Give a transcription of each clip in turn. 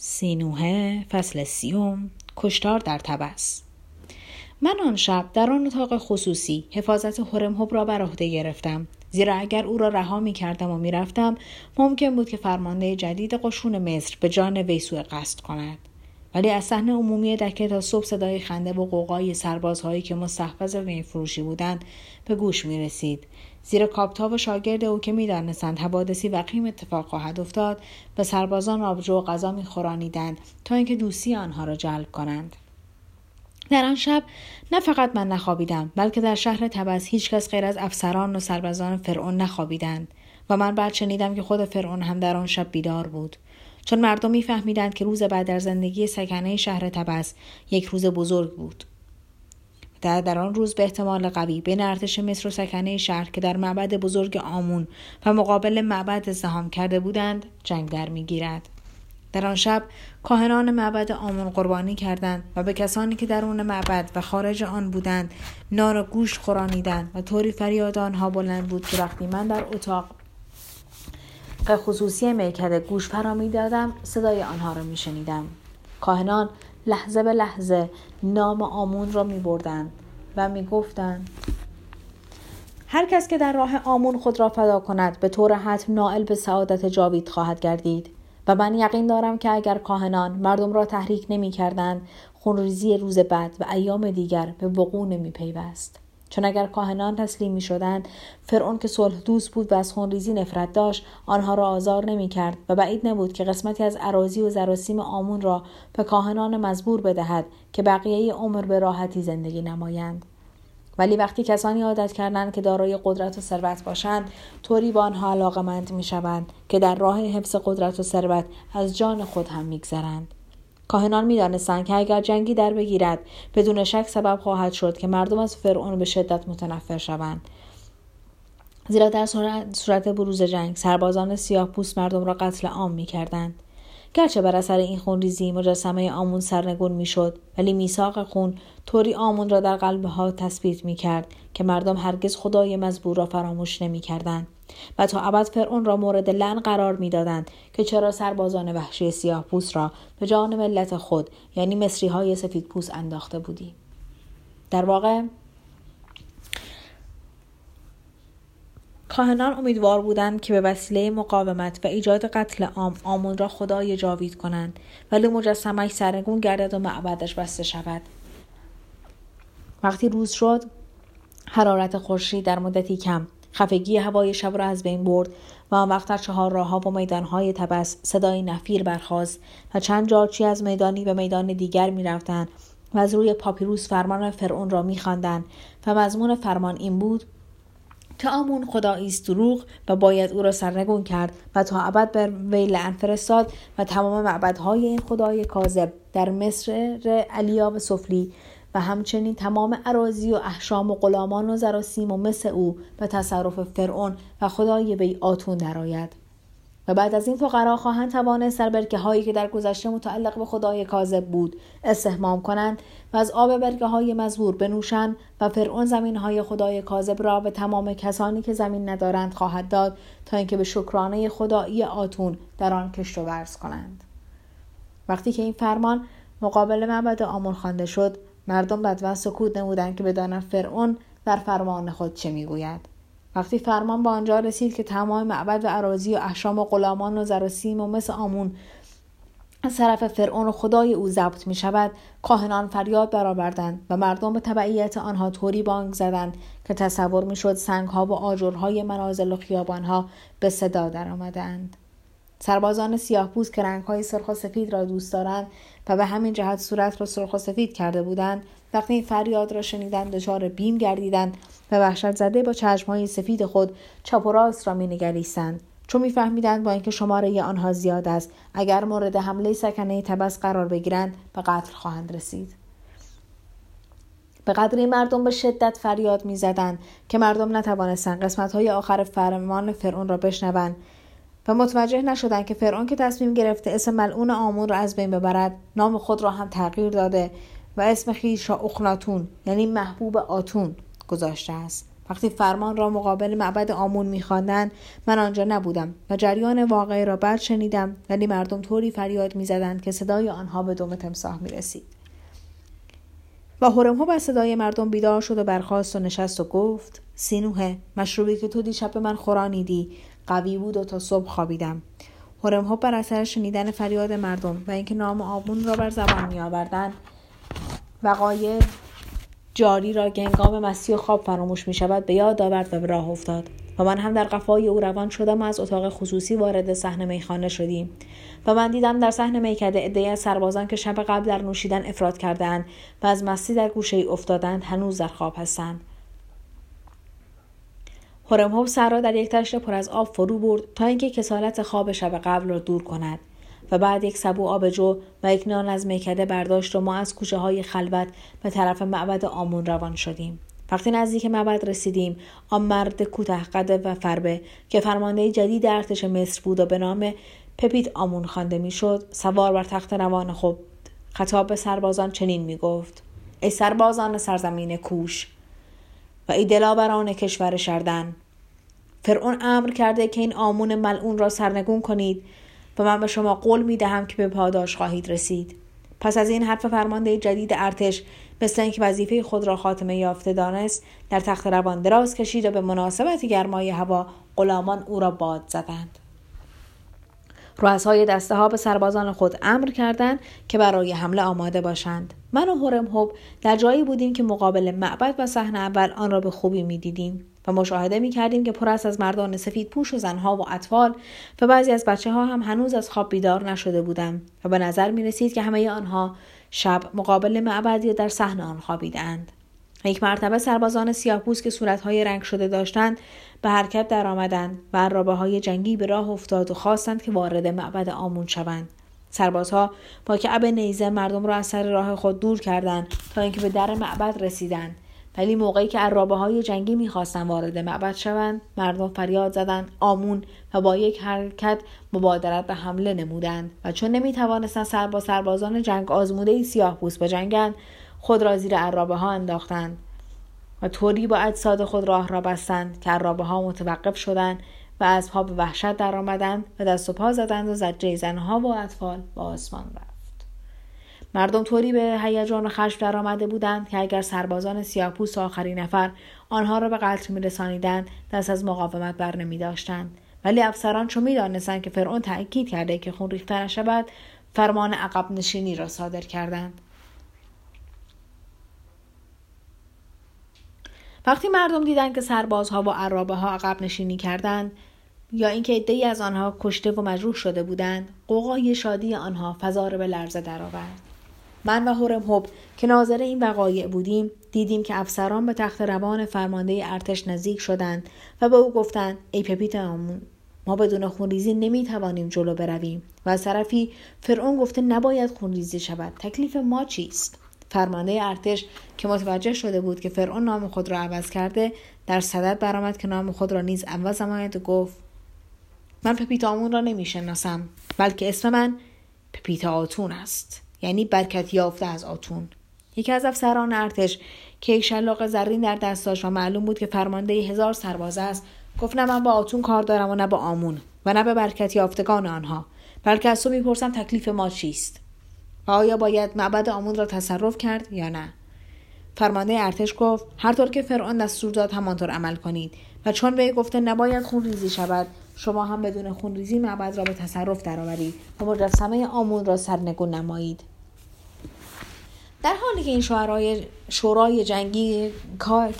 سینوهه فصل سیوم کشتار در تبس من آن شب در آن اتاق خصوصی حفاظت هرمهب را بر عهده گرفتم. زیرا اگر او را رها می کردم و می رفتم ممکن بود که فرمانده جدید قشون مصر به جان ویسوع قصد کند. ولی از صحنه عمومی دکه تا صبح صدای خنده و قوقای سربازهایی که مستحفظ می فروشی بودند به گوش می رسید زیرا کاپتا و شاگرد او که می‌دانستند حوادثی وقیم اتفاق خواهد افتاد به سربازان آبجو و غذا میخورانیدند تا اینکه دوستی آنها را جلب کنند. در آن شب نه فقط من نخوابیدم بلکه در شهر تبس هیچکس غیر از افسران و سربازان فرعون نخوابیدند و من بعد شنیدم که خود فرعون هم در آن شب بیدار بود. چون مردم میفهمیدند که روز بعد در زندگی سکنه شهر تبس یک روز بزرگ بود. در در آن روز به احتمال قوی بین ارتش مصر و سکنه شهر که در معبد بزرگ آمون و مقابل معبد ازدهام کرده بودند جنگ در می‌گیرد. در آن شب کاهنان معبد آمون قربانی کردند و به کسانی که درون معبد و خارج آن بودند نار و گوشت خورانیدند و طوری فریاد آنها بلند بود که وقتی من در اتاق خصوصی میکده گوش فرا می‌دادم صدای آنها را میشنیدم کاهنان لحظه به لحظه نام آمون را می بردن و می گفتن هر کس که در راه آمون خود را فدا کند به طور حتم نائل به سعادت جاوید خواهد گردید و من یقین دارم که اگر کاهنان مردم را تحریک نمی کردند خونریزی روز بعد و ایام دیگر به وقوع نمی پیوست. چون اگر کاهنان تسلیم می شدند فرعون که صلح دوست بود و از خونریزی نفرت داشت آنها را آزار نمی کرد و بعید نبود که قسمتی از عراضی و زراسیم آمون را به کاهنان مزبور بدهد که بقیه عمر به راحتی زندگی نمایند. ولی وقتی کسانی عادت کردند که دارای قدرت و ثروت باشند طوری با آنها علاقمند می شوند که در راه حفظ قدرت و ثروت از جان خود هم میگذرند. کاهنان می‌دانستند که اگر جنگی در بگیرد بدون شک سبب خواهد شد که مردم از فرعون به شدت متنفر شوند زیرا در صورت بروز جنگ سربازان سیاه پوست مردم را قتل عام می کردند. گرچه بر اثر این خونریزی مجسمه آمون سرنگون می‌شد ولی میثاق خون طوری آمون را در قلبها تثبیت می کرد که مردم هرگز خدای مزبور را فراموش نمی کردند. و تا ابد فرعون را مورد لعن قرار می‌دادند که چرا سربازان وحشی سیاه پوست را به جان ملت خود یعنی مصری های سفید پوست انداخته بودی در واقع کاهنان امیدوار بودند که به وسیله مقاومت و ایجاد قتل عام آمون را خدای جاوید کنند ولی مجسمش سرنگون گردد و معبدش بسته شود. وقتی روز شد حرارت خورشید در مدتی کم خفگی هوای شب را از بین برد و آن وقت در چهار راه و میدانهای تبس صدای نفیر برخاست و چند جارچی از میدانی به میدان دیگر می‌رفتند و از روی پاپیروس فرمان فرعون را میخواندند و مضمون فرمان این بود که آمون خدایی است دروغ و باید او را سرنگون کرد و تا ابد بر وی لعن فرستاد و تمام معبدهای این خدای کاذب در مصر علیا و سفلی و همچنین تمام عراضی و احشام و غلامان و زراسیم و مثل او به تصرف فرعون و خدای وی آتون درآید. و بعد از این فقرا خواهند توانست در برکه هایی که در گذشته متعلق به خدای کاذب بود استحمام کنند و از آب برکه های مزبور بنوشند و فرعون زمین های خدای کاذب را به تمام کسانی که زمین ندارند خواهد داد تا اینکه به شکرانه خدایی آتون در آن کشت و ورز کنند. وقتی که این فرمان مقابل معبد آمون خوانده شد مردم بدون سکوت نمودند که بدانند فرعون در فرمان خود چه می‌گوید وقتی فرمان به آنجا رسید که تمام معبد و عراضی و احشام و غلامان و زراسیم و مثل آمون از طرف فرعون و خدای او ضبط می شود کاهنان فریاد برآوردند و مردم به تبعیت آنها طوری بانگ زدند که تصور می شد سنگ ها و آجرهای منازل و خیابان ها به صدا درآمدند. سربازان سیاه پوست که رنگ های سرخ و سفید را دوست دارند و به همین جهت صورت را سرخ و سفید کرده بودند وقتی این فریاد را شنیدند دچار بیم گردیدند و وحشت زده با چشمهای سفید خود چپ و راست را مینگریستند. چون میفهمیدند با اینکه شماره آنها زیاد است اگر مورد حمله سکنه تبس قرار بگیرند به قتل خواهند رسید. به قدری مردم به شدت فریاد می‌زدند که مردم نتوانستند قسمت های آخر فرمان فرعون را بشنوند. و متوجه نشدند که فرعون که تصمیم گرفته اسم ملعون آمون را از بین ببرد نام خود را هم تغییر داده و اسم خیش را اخناتون یعنی محبوب آتون گذاشته است. وقتی فرمان را مقابل معبد آمون میخواندند من آنجا نبودم و جریان واقعی را بعد شنیدم ولی مردم طوری فریاد می‌زدند که صدای آنها به دم تمساح می‌رسید. و هرمهب از صدای مردم بیدار شد و برخاست و نشست و گفت سینوه مشروبی که تو دیشب به من خورانیدی قوی بود و تا صبح خوابیدم. هرمهب بر اثر شنیدن فریاد مردم و اینکه نام آبون را بر زبان میآوردند وقایع جاری را که هنگام مسیح خواب فراموش می شود به یاد آورد و به راه افتاد. و من هم در قفای او روان شدم و از اتاق خصوصی وارد صحنه میخانه شدیم. و من دیدم در صحنه میکده عدهای از سربازان که شب قبل در نوشیدن افراد کردهاند و از مستی در گوشه ای افتادند هنوز در خواب هستند. هرمهب سر را در یک تشت پر از آب فرو برد تا اینکه کسالت خواب شب قبل را دور کند و بعد یک سبو آبجو و یک نان از میکده برداشت و ما از کوچه های خلوت به طرف معبد آمون روان شدیم. وقتی نزدیک معبد رسیدیم آن مرد کوته قده و فربه که فرمانده جدید ارتش مصر بود و به نام پپیت آمون خوانده می‌شد سوار بر تخت روان خود. خطاب به سربازان چنین می‌گفت ای سربازان سرزمین کوش و ای دلاوران کشور شردن. فرعون امر کرده که این آمون ملعون را سرنگون کنید و من به شما قول می دهم که به پاداش خواهید رسید. پس از این حرف فرمانده جدید ارتش مثل اینکه وظیفه خود را خاتمه یافته دانست در تخت روان دراز کشید و به مناسبت گرمای هوا غلامان او را باد زدند. رؤسای دسته ها به سربازان خود امر کردند که برای حمله آماده باشند من و هرم هوب در جایی بودیم که مقابل معبد و صحنه اول آن را به خوبی می‌دیدیم و مشاهده می کردیم که پر از مردان سفید پوش و زنها و اطفال و بعضی از بچه ها هم هنوز از خواب بیدار نشده بودند و به نظر می رسید که همه آنها شب مقابل معبد یا در صحنه آن خوابیدند. یک مرتبه سربازان سیاهپوست که صورتهای رنگ شده داشتند به حرکت درآمدند و عرابه های جنگی به راه افتاد و خواستند که وارد معبد آمون شوند. سربازها با کعب نیزه مردم را از سر راه خود دور کردند تا اینکه به در معبد رسیدند. ولی موقعی که عرابه های جنگی می‌خواستند وارد معبد شوند مردم فریاد زدند آمون و با یک حرکت مبادرت به حمله نمودند و چون نمی‌توانستند سر با سربازان جنگ آزموده سیاه پوست بجنگند خود را زیر عرابه ها انداختند و طوری با اجساد خود راه را بستند که عرابه ها متوقف شدند و پا به وحشت درآمدند و دست و پا زدند و زجه زنها و اطفال به آسمان رفت مردم طوری به هیجان و خشم درآمده بودند که اگر سربازان سیاهپوست آخرین نفر آنها را به قتل میرسانیدند دست از مقاومت بر نمی داشتند. ولی افسران چون می‌دانستند که فرعون تأکید کرده که خون ریخته نشود فرمان عقب نشینی را صادر کردند وقتی مردم دیدند که سربازها و عرابه ها عقب نشینی کردند یا اینکه عدهای از آنها کشته و مجروح شده بودند قوقای شادی آنها فضا به لرزه درآورد. من و هورم هوب که ناظر این وقایع بودیم دیدیم که افسران به تخت روان فرمانده ارتش نزدیک شدند و به او گفتند ای پپیت آمون ما بدون خونریزی نمی‌توانیم جلو برویم و از طرفی فرعون گفته نباید خونریزی شود تکلیف ما چیست؟ فرمانده ارتش که متوجه شده بود که فرعون نام خود را عوض کرده در صدد برآمد که نام خود را نیز عوض نماید و گفت من پپیتا آمون را نمی‌شناسم بلکه اسم من پپیتا آتون است یعنی برکت یافته از آتون. یکی از افسران ارتش که یک شلاق زرین در دست داشت و معلوم بود که فرمانده هزار سرباز است گفت نه من با آتون کار دارم و نه با آمون و نه به برکت یافتگان آنها بلکه از تو می‌پرسم تکلیف ما چیست؟ و آیا باید معبد آمون را تصرف کرد یا نه؟ فرمانده ارتش گفت هر طور که فرعون دستور داد همانطور عمل کنید و چون به گفته نباید خون ریزی شود شما هم بدون خونریزی معبد را به تصرف درآورید و مجسمه آمون را سرنگون نمایید. در حالی که این شورای شورای جنگی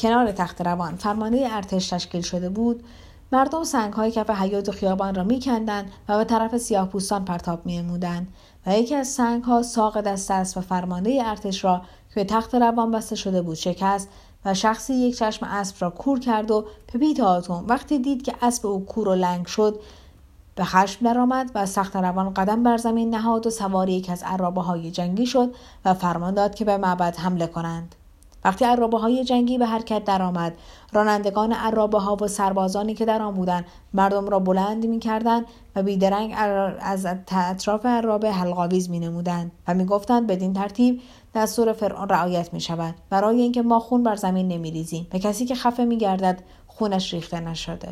کنار تخت روان فرمانده ارتش تشکیل شده بود مردم سنگ های کف حیات و خیابان را میکندند و به طرف سیاه پوستان پرتاب میمودند یکی از سنگ ها ساق دست است و فرمانده ارتش را که تخت روان بسته شده بود شکست و شخصی یک چشم اسب را کور کرد و پپیت آتوم وقتی دید که اسب او کور و لنگ شد به خشم درآمد و سخت روان قدم بر زمین نهاد و سواری یک از عرابه های جنگی شد و فرمان داد که به معبد حمله کنند. وقتی عرابه های جنگی به حرکت درآمد رانندگان عرابه ها و سربازانی که در آن بودند مردم را بلند می‌کردند و بیدرنگ از اطراف عرابه حلقاویز می نمودند و می گفتند بدین ترتیب دستور فرعون رعایت می شود برای اینکه ما خون بر زمین نمی ریزیم به کسی که خفه می گردد خونش ریخته نشده.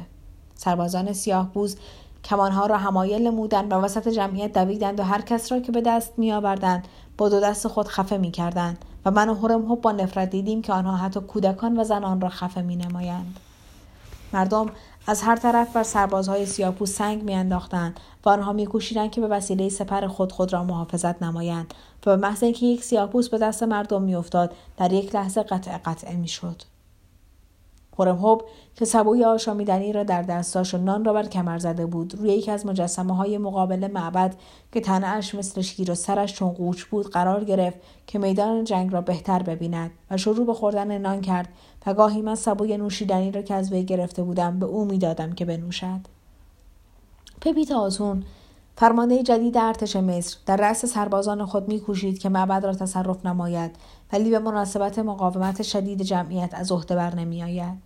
سربازان سیاه بوز کمانها را همایل نمودند و وسط جمعیت دویدند و هر کس را که به دست می آوردند با دو دست خود خفه می کردند و من و هرم با نفرت دیدیم که آنها حتی کودکان و زنان را خفه می نمایند. مردم از هر طرف بر سربازهای سیاپوس سنگ میانداختند و آنها میکوشیدند که به وسیله سپر خود خود را محافظت نمایند و به محض اینکه یک سیاپوس به دست مردم میافتاد در یک لحظه قطع قطعه می‌شد هورمهوب که سبوی آشامیدنی را در دستاش و نان را بر کمر زده بود. روی یکی از مجسمه های مقابل معبد که تنهاش مثل شیر و سرش چون قوچ بود قرار گرفت که میدان جنگ را بهتر ببیند و شروع به خوردن نان کرد و گاهی من سبوی نوشیدنی را که از وی گرفته بودم به او می‌دادم که بنوشد. پپیت آزون فرمانده جدید ارتش مصر در رأس سربازان خود میکوشید که معبد را تصرف نماید. ولی به مناسبت مقاومت شدید جمعیت از عهده بر نمیآید.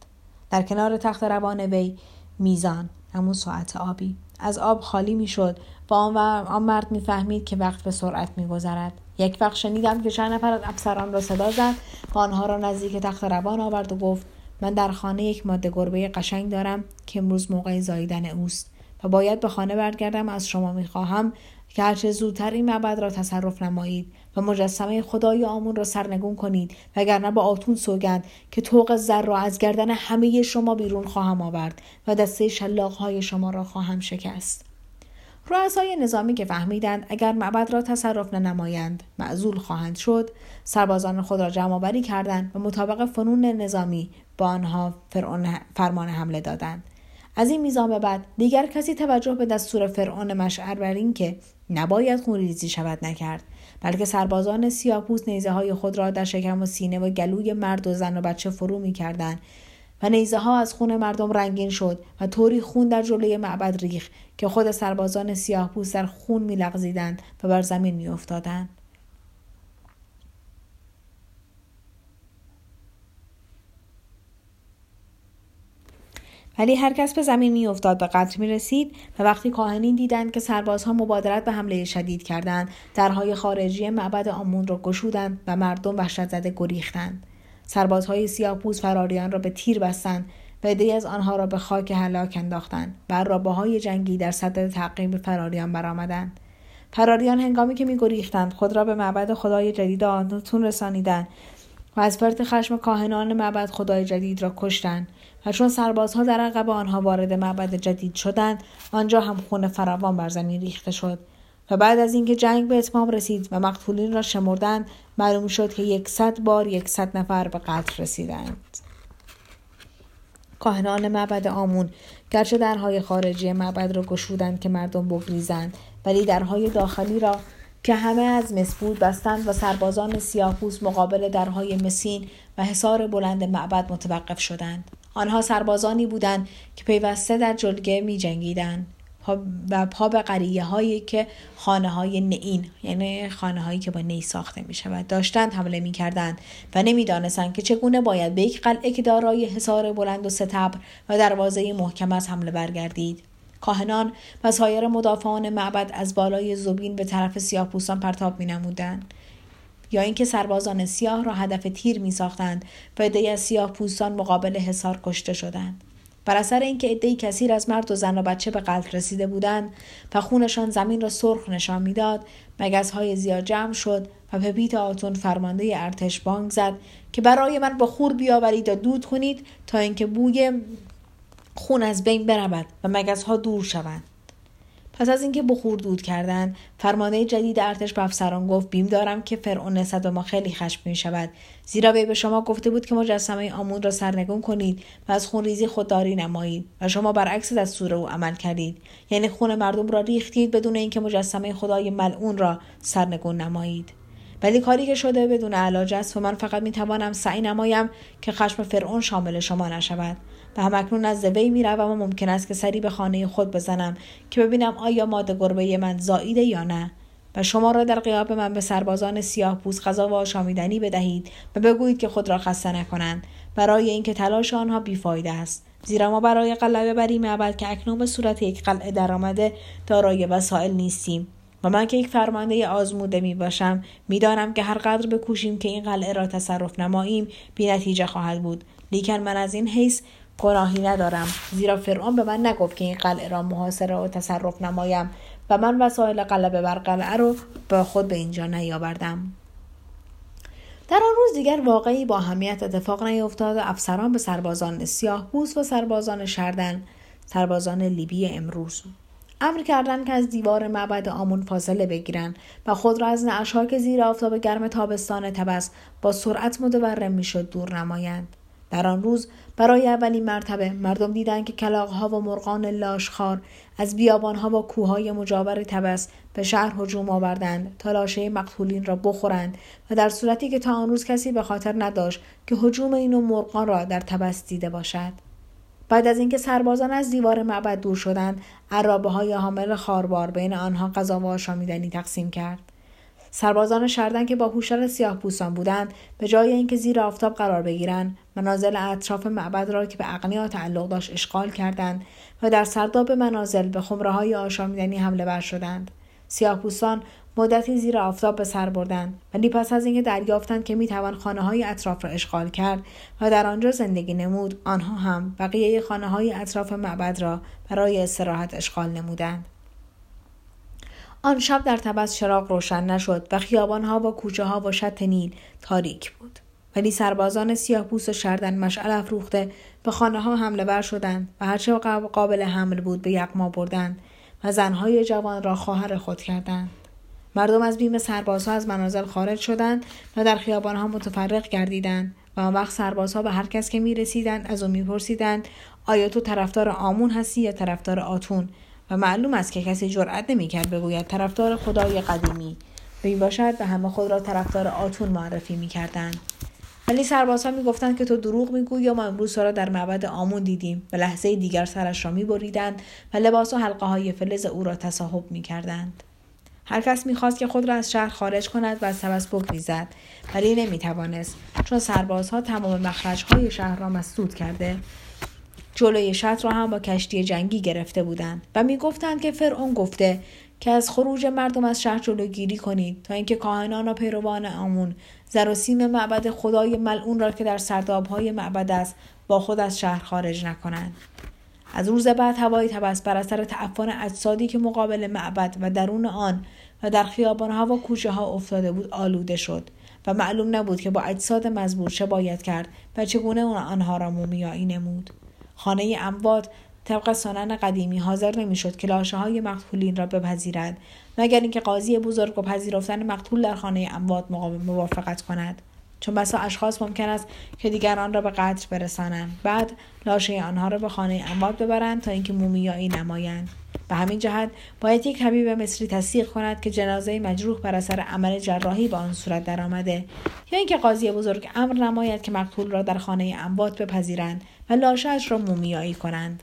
در کنار تخت روان وی میزان همون ساعت آبی. از آب خالی می‌شد. و آن, و آن مرد می‌فهمید که وقت به سرعت میگذرد. یک وقت شنیدم که چند نفر از افسران را صدا زد و آنها را نزدیک تخت روان آورد و گفت من در خانه یک ماده گربه قشنگ دارم که امروز موقع زاییدن اوست و باید به خانه برگردم از شما می‌خواهم که هرچه زودتر این معبد را تصرف نمایید. و مجسمه خدای آمون را سرنگون کنید وگرنه با آتون سوگند که توق زر را از گردن همه شما بیرون خواهم آورد و دسته شلاقهای شما را خواهم شکست. رؤسای نظامی که فهمیدند اگر معبد را تصرف ننمایند معزول خواهند شد سربازان خود را جمع کردند و مطابق فنون نظامی با آنها فرمان حمله دادند. از این میزان به بعد دیگر کسی توجه به دستور فرعون مشعر بر این که نباید خونریزی شود نکرد بلکه سربازان سیاپوس نیزه های خود را در شکم و سینه و گلوی مرد و زن و بچه فرو می کردن و نیزه ها از خون مردم رنگین شد و طوری خون در جلوی معبد ریخ که خود سربازان سیاهپوست در خون می لغزیدند و بر زمین می ولی هر کس به زمین میافتاد به قتل می رسید و وقتی کاهنین دیدند که سربازها مبادرت به حمله شدید کردند درهای خارجی معبد آمون را گشودند و مردم وحشت زده گریختند. سربازهای سیاپوس فراریان را به تیر بستند و عدهای از آنها را به خاک هلاک انداختند و رابه جنگی در صدد تعقیب فراریان برآمدند. فراریان هنگامی که میگریختند خود را به معبد خدای جدید آنتون رسانیدند و از فرط خشم کاهنان معبد خدای جدید را کشتند. و چون سربازها در عقب آنها وارد معبد جدید شدند آنجا هم خون فراوان بر زمین ریخته شد و بعد از اینکه جنگ به اتمام رسید و مقتولین را شمردند معلوم شد که یکصد بار یکصد نفر به قتل رسیدند. کاهنان معبد آمون گرچه درهای خارجی معبد را گشودند که مردم بگریزند ولی درهای داخلی را که همه از مس بود بستند و سربازان سیاهپوست مقابل درهای مسین و حصار بلند معبد متوقف شدند. آنها سربازانی بودند که پیوسته در جلگه می جنگیدن و پا به قریه هایی که خانه های نئین یعنی خانه هایی که با نی ساخته می شود داشتند حمله می کردند و نمی دانستند که چگونه باید به یک قلعه که دارای حصار بلند و ستبر و دروازه محکم از حمله برگردید کاهنان و سایر مدافعان معبد از بالای زبین به طرف سیاهپوستان پرتاب می نمودند. یا اینکه سربازان سیاه را هدف تیر می ساختند و عدهای سیاه پوستان مقابل حصار کشته شدند. بر اثر اینکه عدهای کثیر از مرد و زن و بچه به قتل رسیده بودند و خونشان زمین را سرخ نشان می‌داد مگزهای زیاد جمع شد و پپیت آتون فرمانده ارتش بانگ زد که برای من با خور بیاورید و دود کنید تا اینکه بوی خون از بین برود و مگزها دور شوند پس از اینکه بخور دود کردند فرمانده جدید ارتش به افسران گفت بیم دارم که فرعون نسبت به ما خیلی خشم می شود. زیرا وی به شما گفته بود که مجسمه آمون را سرنگون کنید و از خونریزی خودداری نمایید و شما برعکس دستور او عمل کردید. یعنی خون مردم را ریختید بدون اینکه مجسمه خدای ملعون را سرنگون نمایید. ولی کاری که شده بدون علاج است و من فقط می توانم سعی نمایم که خشم فرعون شامل شما نشود. و همکنون از وی می‌روم و ممکن است که سری به خانه خود بزنم که ببینم آیا ماده گربه من زاییده یا نه. و شما را در قیاب من به سربازان سیاه پوست غذا و آشامیدنی بدهید و بگویید که خود را خسته نکنند. برای اینکه تلاش آنها بیفایده است. زیرا ما برای غلبه بر این معبد که اکنون به صورت یک قلعه درآمده دارای وسایل نیستیم. و من که یک فرمانده آزموده می باشم می‌دانم که هر قدر بکوشیم که این قلعه را تصرف نماییم بی نتیجه خواهد بود. لیکن من از این حیث گناهی ندارم. زیرا فرعون به من نگفت که این قلعه را محاصره و تصرف نمایم و من وسایل غلبه بر قلعه رو به خود به اینجا نیاوردم. در آن روز دیگر واقعی با اهمیت اتفاق نیفتاد و افسران به سربازان سیاه و سربازان شردن سربازان لیبی امروز. امر کردند که از دیوار معبد آمون فاصله بگیرند و خود را از نعشها که زیر آفتاب گرم تابستان تبس با سرعت متورم می‌شد دور نمایند. در آن روز برای اولین مرتبه مردم دیدند که کلاغها و مرغان لاشخار از بیابانها و کوههای مجاور تبس به شهر هجوم آوردند تا لاشه مقتولین را بخورند و در صورتی که تا آن روز کسی به خاطر نداشت که هجوم این مرغان را در تبس دیده باشد. بعد از اینکه سربازان از دیوار معبد دور شدند عرابه های حامل خاربار بین آنها غذا و آشامیدنی تقسیم کرد. سربازان شردن که با هوشار سیاه پوستان بودند به جای اینکه زیر آفتاب قرار بگیرند منازل اطراف معبد را که به اقنیا تعلق داشت اشغال کردند و در سرداب منازل به خمره های آشامیدنی حمله بر شدند. سیاهپوستان مدتی زیر آفتاب به سر بردند ولی پس از اینکه دریافتند که می‌توان خانه های اطراف را اشغال کرد و در آنجا زندگی نمود آنها هم بقیه خانه های اطراف معبد را برای استراحت اشغال نمودند. آن شب در تبس چراغ روشن نشد و خیابانها و کوچه ها و شط نیل تاریک بود. ولی سربازان سیاه پوست و شردن مشعل افروخته به خانه ها حمله بر شدند و هرچه قابل حمل بود به یقما بردند و زنهای جوان را خواهر خود کردند. مردم از بیم سربازها از منازل خارج شدند و در خیابانها متفرق گردیدند و آن وقت سربازها به هر کس که می رسیدند از او میپرسیدند آیا تو طرفدار آمون هستی یا طرفدار آتون؟ و معلوم است که کسی جرأت نمی‌کرد بگوید طرفدار خدای قدیمی. می باشد و همه خود را طرفدار آتون معرفی می‌کردند. ولی سربازها می‌گفتند که تو دروغ می‌گویی یا ما امروز را در معبد آمون دیدیم. و لحظه دیگر سرش را میبریدند و لباس و حلقه های فلز او را تصاحب می‌کردند. هر کس می‌خواست که خود را از شهر خارج کند و از تبس بگریزد ولی نمی‌توانست چون سربازها تمام مخرجهای شهر را مسدود کرده جلوی شط را هم با کشتی جنگی گرفته بودند و می‌گفتند که فرعون گفته که از خروج مردم از شهر جلوگیری کنید تا اینکه کاهنان و پیروان آمون زراسیم معبد خدای ملعون را که در سردابهای معبد است با خود از شهر خارج نکنند. از روز بعد هوای تبس بر اثر تعفن اجسادی که مقابل معبد و درون آن و در خیابانها و کوچه ها افتاده بود آلوده شد و معلوم نبود که با اجساد مزبور چه باید کرد و چگونه آنها را مومیایی نمود. خانه اموات طبق سنن قدیمی حاضر نمی‌شد که لاشه های مقتولین را بپذیرد مگر اینکه قاضی بزرگ و پذیرفتن مقتول در خانه اموات موافقت کند. چون بسا اشخاص ممکن است که دیگران را به قتل برسانند. بعد لاشه آنها را به خانه اموات ببرند تا اینکه مومیایی نمایند. به همین جهت باید یک طبیب مصری تصدیق کند که جنازه مجروح بر اثر عمل جراحی به آن صورت درآمده. یا اینکه قاضی بزرگ امر نماید که مقتول را در خانه اموات بپذیرند. و لاشهاش را مومیایی کنند.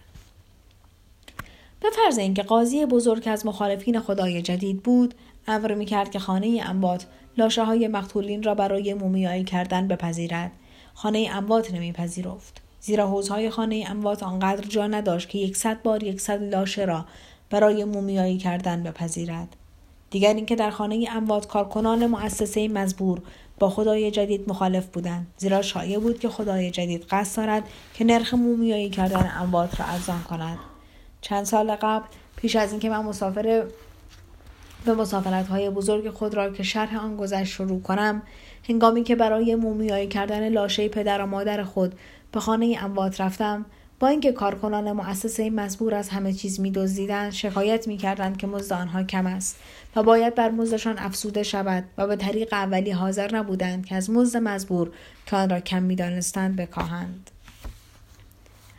به فرض اینکه قاضی بزرگ از مخالفین خدای جدید بود امر می‌کرد که خانه اموات لاشه های مقتولین را برای مومیایی کردن بپذیرد. خانه اموات نمیپذیرفت زیرا حوزهای خانه اموات آنقدر جا نداشت که یکصد بار یکصد لاشه را برای مومیایی کردن بپذیرد. دیگر اینکه در خانه اموات کارکنان مؤسسه مزبور با خدای جدید مخالف بودند زیرا شایع بود که خدای جدید قصد دارد که نرخ مومیایی کردن اموات را ارزان کند. چند سال قبل پیش از اینکه من مسافر به مسافرت های بزرگ خود را که شرح آن گذشت شروع کنم هنگامی که برای مومیایی کردن لاشه پدر و مادر خود به خانه اموات رفتم با اینکه کارکنان مؤسسه مزبور از همه چیز میدزدیدند شکایت می‌کردند که مزد آنها کم است و باید بر مزدشان افسوده شود و به طریق اولی حاضر نبودند که از مزد مزبور که آن را کم می‌دانستند بکاهند.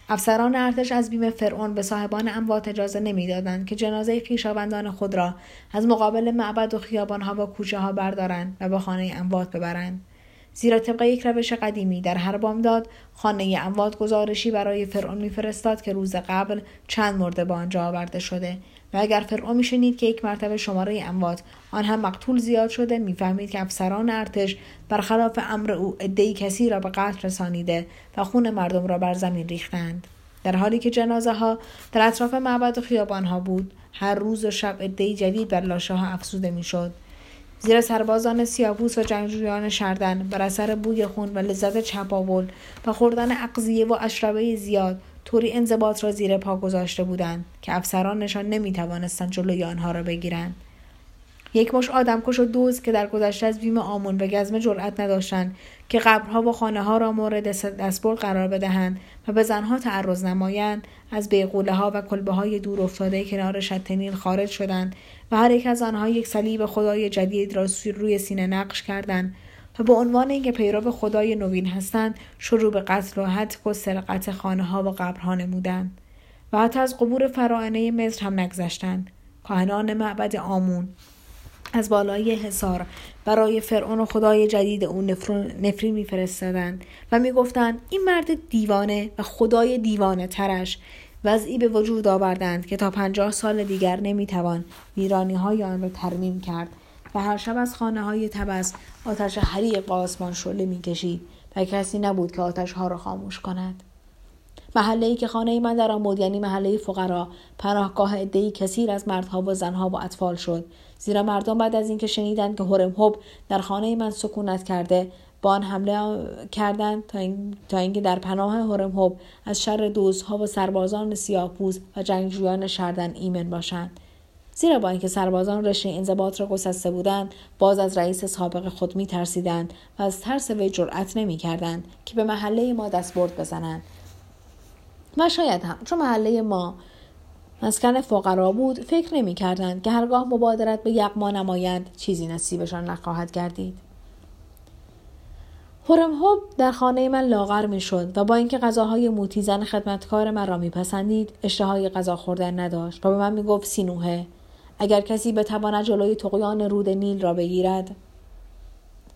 افسران ارتش از بیم فرعون به صاحبان اموات اجازه نمی‌دادند که جنازه خویشاوندان خود را از مقابل معبد و خیابانها و کوچه ها بردارند و به خانه اموات ببرند. زیرا طبق یک روش قدیمی در هر بامداد خانه اموات گزارشی برای فرعون میفرستاد که روز قبل چند مرده به آنجا آورده شده و اگر فرعون میشنید که یک مرتبه شماره اموات آن هم مقتول زیاد شده می‌فهمید که افسران ارتش برخلاف امر او عدهای کسی را به قتل رسانیده و خون مردم را بر زمین ریختند. در حالی که جنازه ها در اطراف معبد و خیابان ها بود هر روز و شب عدهای جدید بر لاشه ها افزوده می‌شد. زیرا سربازان سیاپوس و جنگجویان شردن بر اثر بوی خون و لذت چپاول و خوردن اقضیه و اشربه زیاد طوری انضباط را زیر پا گذاشته بودند که افسرانشان نمی توانستند جلوی آنها را بگیرند. یک مش آدمکش و دوز که در گذشته از بیم آمون به گزم جرأت نداشتند که قبرها و خانه ها را مورد دستبرد قرار بدهند و به زنها تعرض نمایند. از بیغوله ها و کلبه های دور افتاده کنار شتنیل خارج شدند و هر یک از آنها یک صلیب خدای جدید را روی سینه نقش کردند و به عنوان اینکه پیرو خدای نوین هستند شروع به قتل و حتک و سرقت خانه ها و قبرها نمودند و حتی از قبور فراعنه مصر هم نگذشتند. کاهنان معبد آمون از بالای حصار. برای فرعون و خدای جدید او نفری میفرستادند و می‌گفتند این مرد دیوانه و خدای دیوانه ترش. وضعی به وجود آوردند که تا پنجاه سال دیگر نمی‌توان ویرانی های آن را ترمیم کرد و هر شب از خانه های تبس آتش حریق آسمان شله می‌کشید و کسی نبود که آتش ها را خاموش کند. محله ای که خانه من در آن بود یعنی محله فقرا پناهگاه عدهای کثیر از مردها و زنها و اطفال شد. زیرا مردم بعد از اینکه شنیدند که هرم هب در خانه من سکونت کرده با آن حمله کردند تا, این، تا اینکه در پناه هرم هب از شر دوزها و سربازان سیاهپوز و جنگجویان شردن ایمن باشند. زیرا با اینکه سربازان رشته انضباط را گسسته بودند باز از رئیس سابق خود می ترسیدند و از ترس وی جرأت نمی کردند که به محله ما دستبرد بزنند. و شاید هم چون محله ما مسکن فقرا بود فکر نمی کردند که هرگاه مبادرت به یقما نمایند چیزی نصیبشان نخواهد گردید. هرم هوب در خانه من لاغر می شد و با اینکه غذاهای موتیزن خدمتکار من را میپسندید اشتهای غذا خوردن نداشت و به من می‌گفت سینوهه اگر کسی بتواند جلوی تقیان رود نیل را بگیرد.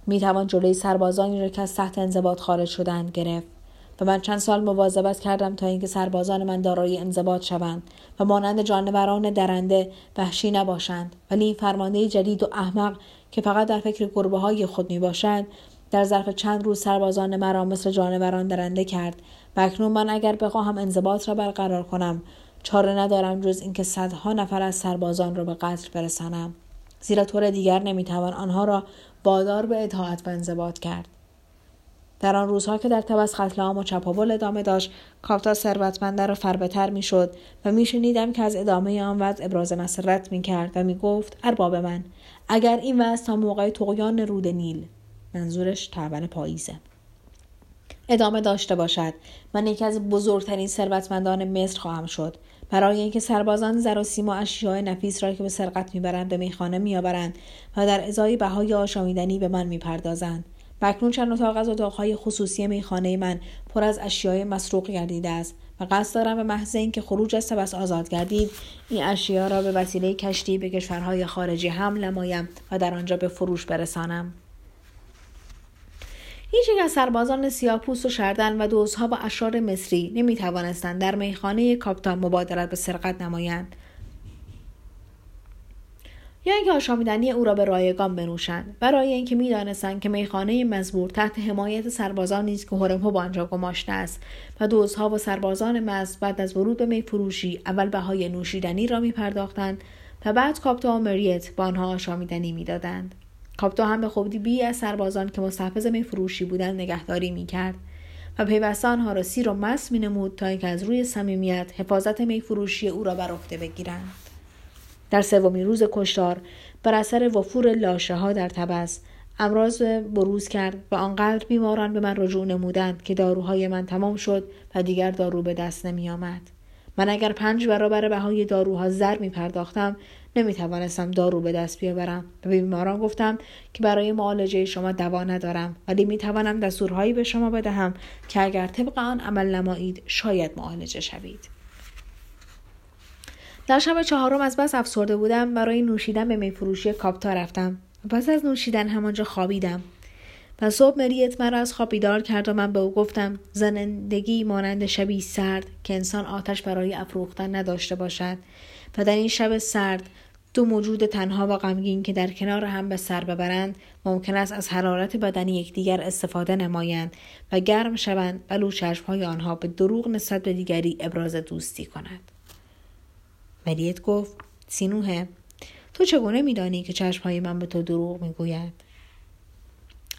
می‌توان جلوی سربازانی را که از تحت انضباط خارج شدند گرفت. و من چند سال مواظبت کردم تا اینکه سربازان من دارای انضباط شوند و مانند جانوران درنده وحشی نباشند. ولی این فرمانده جدید و احمق که فقط در فکر گربه های خود می باشد در ظرف چند روز سربازان مرا مثل جانوران درنده کرد و اکنون من اگر بخواهم انضباط را برقرار کنم چاره ندارم جز اینکه صدها نفر از سربازان را به قتل برسانم. زیرا طور دیگر نمی‌توان آنها را بادار به اطاعت و انضباط کرد. در آن روزها که در تبس ختلام و چپاول ادامه داشت کاپتا ثروتمندتر و فربهتر می‌شد و میشنیدم که از ادامه آن وضع ابراز مسرت می‌کرد و می‌گفت ارباب من اگر این وضع تا موقع تقیان رود نیل منظورش تربن پاییزه. ادامه داشته باشد. من یکی از بزرگترین ثروتمندان مصر خواهم شد. برای اینکه سربازان زر و سیم و اشیاء نفیس را که به سرقت می‌برند به میخانه میآورند و در ازای بهای آشامیدنی به من می‌پردازند. و چند اتاق از اتاقهای خصوصی میخانه من پر از اشیای مسروق گردیده است و قصد دارم به محض اینکه خروج از تبس آزاد گردید این اشیا را به وسیله کشتی به کشورهای خارجی حمل نمایم و در آنجا به فروش برسانم. هیچ یک از سربازان سیاپوس و شردن و دوزها و اشرار مصری نمی توانستند در میخانه کاپتان مبادرت به سرقت نمایند. یا اینکه آشامیدنی او را به رایگان بنوشند. برای اینکه می‌دانستند که میخانه مزبور تحت حمایت سربازانی است که هرمهو با آنجا گماشته است و دوزها و سربازان مز بعد از ورود به میفروشی اول بهای نوشیدنی را میپرداختند و بعد کاپتا و مریت با آنها آشامیدنی می‌دادند. کاپتا هم به خوبی بی از سربازان که مستحفظ میفروشی بودند نگهداری می‌کرد و پیوسته آنها را سیر و مس مینمود تا اینکه از روی صمیمیت حفاظت میفروشی او را بر بگیرند. در سومین روز کشتار بر اثر وفور لاشه ها در تبس امراض بروز کرد و آنقدر بیماران به من رجوع نمودند که داروهای من تمام شد و دیگر دارو به دست نمی آمد. من اگر پنج برابر بهای داروها زر می پرداختم نمی توانستم دارو به دست بیاورم و به بیماران گفتم که برای معالجه شما دوا ندارم ولی می توانم دستورهایی به شما بدهم که اگر طبق آن عمل نمایید شاید معالجه شوید در شب چهارم از بس افسرده بودم برای نوشیدن به میفروشی کاپتا رفتم. و پس از نوشیدن همانجا خوابیدم. و صبح مریت مرا از خواب بیدار کرد و من به او گفتم زنندگی مانند شبی سرد که انسان آتش برای افروختن نداشته باشد. و در این شب سرد دو موجود تنها و غمگین که در کنار هم به سر ببرند ممکن است از حرارت بدنی یکدیگر استفاده نمایند و گرم شوند ولو چشمهای آنها به دروغ نسبت به دیگری ابراز دوستی کند مریت گفت سینوه تو چگونه میدانی که چشمهای من به تو دروغ می‌گویند؟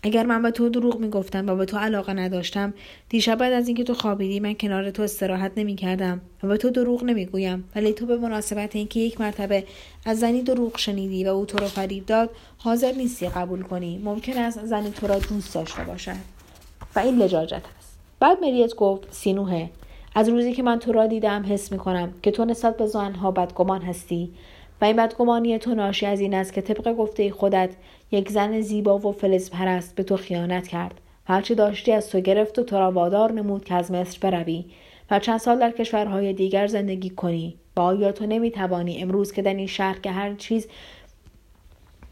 اگر من به تو دروغ می‌گفتم و به تو علاقه نداشتم دیشب بعد از اینکه تو خوابیدی من کنار تو استراحت نمی‌کردم و به تو دروغ نمی‌گویم. ولی تو به مناسبت اینکه یک مرتبه از زنی دروغ شنیدی و او تو رو فریب داد حاضر نیستی قبول کنی. ممکن است زنی تو را دوست داشته باشد. و این لجاجت است. بعد مریت گفت سینوه از روزی که من تو را دیدم حس می‌کنم که تو نسبت به زنها بدگمان هستی و این بدگمانی تو ناشی از این است که طبق گفته خودت یک زن زیبا و فلز پرست به تو خیانت کرد و هرچه داشتی از تو گرفت و تو را وادار نمود که از مصر بروی و چند سال در کشورهای دیگر زندگی کنی. و آیا تو نمی‌توانی امروز که در این شهر که هر چیز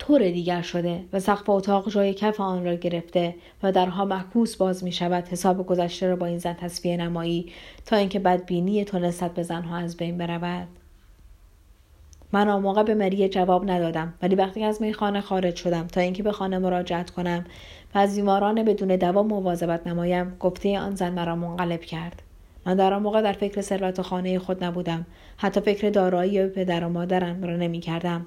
طور دیگر شده و سقف اتاق جای کف آن را گرفته و درها محکوس باز می شود حساب گذشته را با این زن تصفیه نمایی تا اینکه بدبینی تو نسبت به زنها از بین برود. من آن موقع به مریه جواب ندادم ولی وقتی از میخانه خارج شدم تا اینکه به خانه مراجعت کنم و از بیماران بدون دوا مواظبت نمایم گفته آن زن مرا منقلب کرد. من در آن موقع در فکر ثروت خانه خود نبودم. حتی فکر دارایی پدر و مادرم را نمی کردم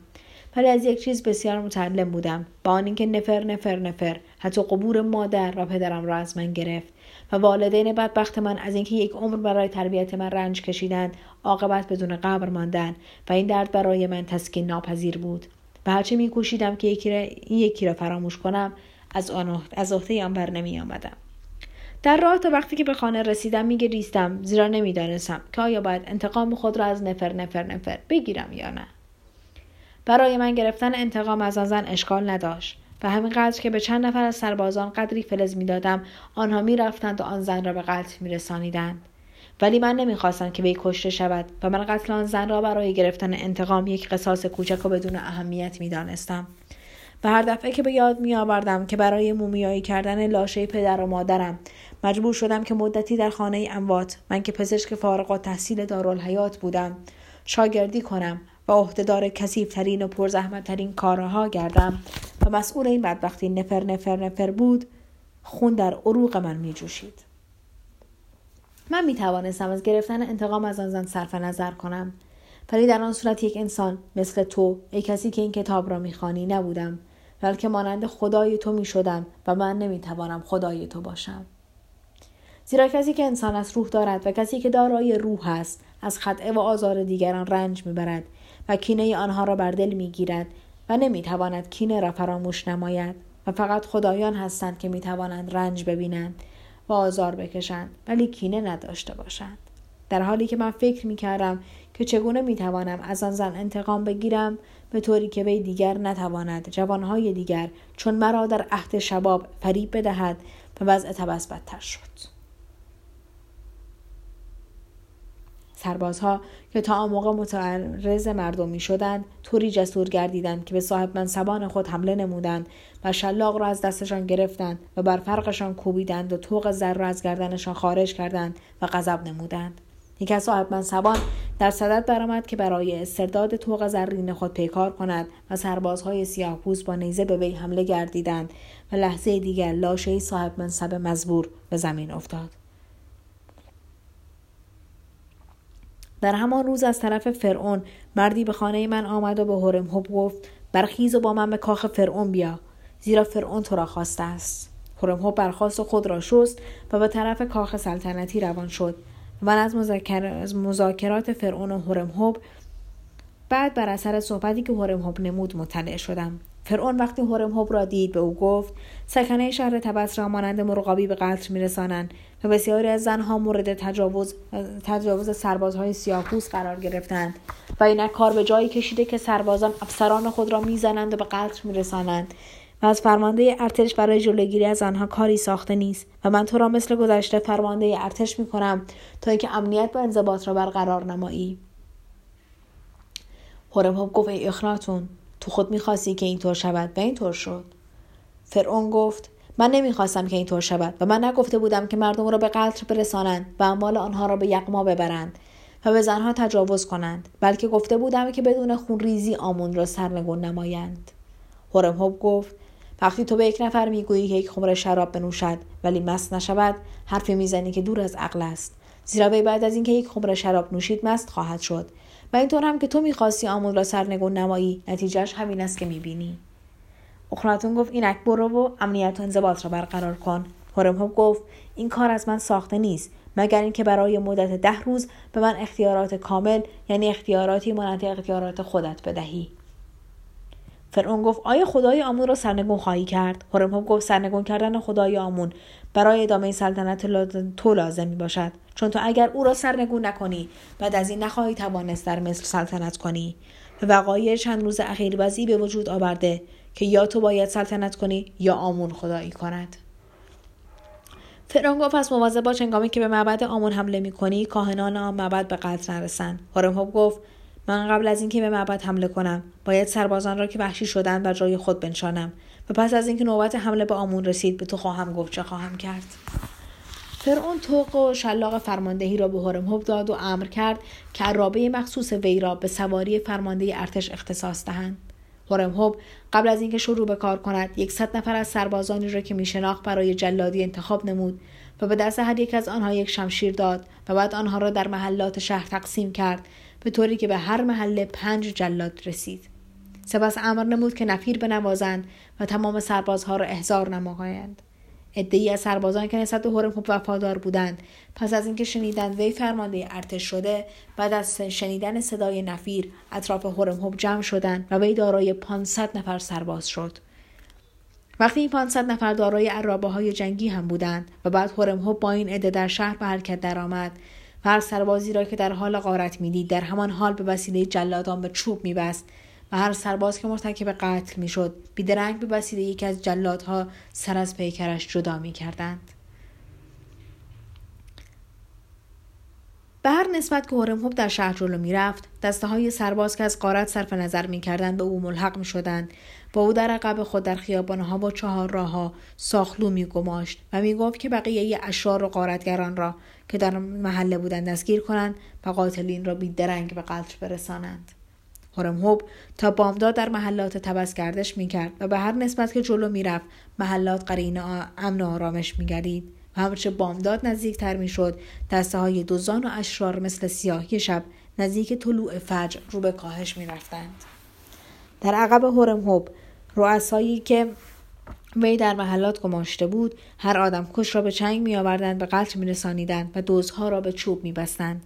ولی از یک چیز بسیار متعلم بودم با آن اینکه نفر نفر نفر. حتی قبور مادر و پدرم را از من گرفت و والدین بدبخت من از اینکه یک عمر برای تربیت من رنج کشیدند عاقبت بدون قبر ماندن و این درد برای من تسکین ناپذیر بود. و هرچه میکوشیدم که یکی را, یکی را فراموش کنم از آن از عهده آن بر نمی آمدم در راه تا وقتی که به خانه رسیدم میگریستم زیرا نمی‌دانستم که آیا باید انتقام خود را از نفر نفر نفر بگیرم یا نه. برای من گرفتن انتقام از آن زن اشکال نداشت و همینقدر که به چند نفر از سربازان قدری فلز می‌دادم آنها می‌رفتند و آن زن را به قتل میرسانیدند. ولی من نمی‌خواستم که وی کشته شود و من قتل آن زن را برای گرفتن انتقام یک قصاص کوچک و بدون اهمیت می‌دانستم. و هر دفعه که به یاد می آوردم که برای مومیایی کردن لاشه پدر و مادرم مجبور شدم که مدتی در خانه اموات من که پزشک فارغ و تحصیل دارالحیات بودم شاگردی کنم و عهدهدار کسیفترین و پرزحمتترین کارها گردم و مسئول این بدبختی نفر نفر نفر بود خون در عروق من می جوشید. من می توانستم از گرفتن انتقام از آن زن صرف نظر کنم ولی در آن صورت یک انسان مثل تو ای کسی که این کتاب را می‌خوانی نبودم بلکه مانند خدای تو می شدم و من نمی توانم خدای تو باشم زیرا کسی که انسان از روح دارد و کسی که دارای روح است از خطعه و آزار دیگران رنج می‌برد و کینه آنها را بر دل می‌گیرد و نمی‌تواند کینه را فراموش نماید و فقط خدایان هستند که می‌توانند رنج ببینند و آزار بکشند ولی کینه نداشته باشند. در حالی که من فکر می کردم که چگونه می توانم از آن زن انتقام بگیرم به طوری که وی دیگر نتواند جوانهای دیگر چون مرا در عهد شباب فریب بدهد و وضع تبس بدتر شد. سربازها که تا آن موقع متعرض مردم می شدند طوری جسور گردیدند که به صاحب منصبان خود حمله نمودند و شلاق را از دستشان گرفتند و بر فرقشان کوبیدند و توق زر را از گردنشان خارج کردند و غضب نمودند. یکی از صاحب منصبان در صدد برآمد که برای استرداد توق زرین خود پیکار کند و سربازهای سیاه با نیزه به وی حمله گردیدند و لحظه دیگر لاشه صاحب منصب مزبور به زمین افتاد. در همان روز از طرف فرعون مردی به خانه من آمد و به هورم هب گفت برخیز و با من به کاخ فرعون بیا زیرا فرعون تو را خواسته است. هورم هب برخواست و خود را شست و به طرف کاخ سلطنتی روان شد. من از, مذاکرات فرعون و هورم هب بعد بر اثر صحبتی که هورم هب نمود مطلع شدم. فرعون وقتی هورم را دید به او گفت سکنه شهر تبس را مانند مرغابی به قتل میرسانند و بسیاری از زنها مورد تجاوز تجاوز سربازهای سیاهپوست قرار گرفتند و اینک کار به جایی کشیده که سربازان افسران خود را می‌زنند و به قتل میرسانند و از فرمانده ارتش برای جلوگیری از آنها کاری ساخته نیست و من تو را مثل گذشته فرمانده ارتش می کنم تا اینکه امنیت و انضباط را برقرار نمایی. هورم گفت ای اخناتون تو خود می‌خواستی که اینطور شود و اینطور شد. فرعون گفت من نمی‌خواستم که اینطور شود و من نگفته بودم که مردم را به قتل برسانند و اموال آنها را به یقما ببرند و به زنها تجاوز کنند بلکه گفته بودم که بدون خونریزی آمون را سرنگون نمایند. هورمهوب گفت وقتی تو به یک نفر می‌گویی که یک خمر شراب بنوشد ولی مست نشود حرفی می‌زنی که دور از عقل است. زیرا وی بعد از اینکه یک خمر شراب نوشید مست خواهد شد. و اینطور هم که تو می‌خواستی آمون را سرنگون نمایی نتیجهش همین است که می‌بینی. اخناتون گفت اینک برو و امنیت و انضباط را برقرار کن. هورمهوب گفت این کار از من ساخته نیست مگر اینکه برای مدت ده روز به من اختیارات کامل یعنی اختیاراتی مانند اختیارات خودت بدهی. فرعون گفت آیا خدای آمون را سرنگون خواهی کرد؟ هورمهوب گفت سرنگون کردن خدای آمون. برای ادامه سلطنت تو لازم می باشد چون تو اگر او را سرنگون نکنی بعد از این نخواهی توانست در مصر سلطنت کنی. وقایع چند روز اخیر وضعی به وجود آورده که یا تو باید سلطنت کنی یا آمون خدایی کند. فرعون گفت پس مواظب باش هنگامی که به معبد آمون حمله می‌کنی کاهنان آن معبد به قتل نرسند. هورمهوب گفت من قبل از اینکه به معبد حمله کنم باید سربازان را که وحشی شدن بر جای خود بنشانم. و پس از اینکه نوبت حمله به آمون رسید به تو خواهم گفت چه خواهم کرد. فرعون توق و شلاق فرماندهی را به هورمهوب داد و امر کرد که عرابه مخصوص وی را به سواری فرمانده ارتش اختصاص دهند. هورمهوب قبل از اینکه شروع به کار کند یکصد نفر از سربازانی را که میشناخت برای جلادی انتخاب نمود و به دست هر یک از آنها یک شمشیر داد و بعد آنها را در محلات شهر تقسیم کرد به طوری که به هر محله پنج جلاد رسید. سپس امر نمود که نفیر بنوازند و تمام سربازها را احضار نمایند. عدهای از سربازان که نسبت به هورمهوب وفادار بودند. پس از اینکه شنیدند وی فرمانده ارتش شده بعد از شنیدن صدای نفیر اطراف هورمهوب جمع شدند و وی دارای 500 نفر سرباز شد. وقتی این 500 نفر دارای عرابه های جنگی هم بودند و بعد هورمهوب با این عده در شهر به حرکت درآمد و هر سربازی را که در حال غارت می‌دید در همان حال به وسیله جلادان به چوب میبست. و هر سرباز که مرتکب قتل می‌شد بیدرنگ به وسیله یکی از جلادها سر از پیکرش جدا می‌کردند. به هر نسبت که هورمهوب در شهر جلو می‌رفت دسته های سرباز که از قارت صرف نظر می‌کردند به او ملحق می‌شدند. با او در عقب خود در خیابانها با چهار راهها ساخلو میگماشت و می‌گفت که بقیه اشرار و قارتگران را که در محله بودند دستگیر کنند و قاتلین را بیدرنگ به قتل برسانند. هورمهوب تا بامداد در محلات تبس گردش می‌کرد و به هر نسبت که جلو می‌رفت محلات قرین امن و آرامش میگردید و همچه بامداد نزدیکتر می‌شد دسته های دوزان و اشرار مثل سیاهی شب نزدیک طلوع فجر رو به کاهش می‌رفتند در عقب هورمهوب رؤسایی که وی در محلات گماشته بود هر آدم کش را به چنگ می آوردند به قتل می رسانیدند و دوزها را به چوب می بستند.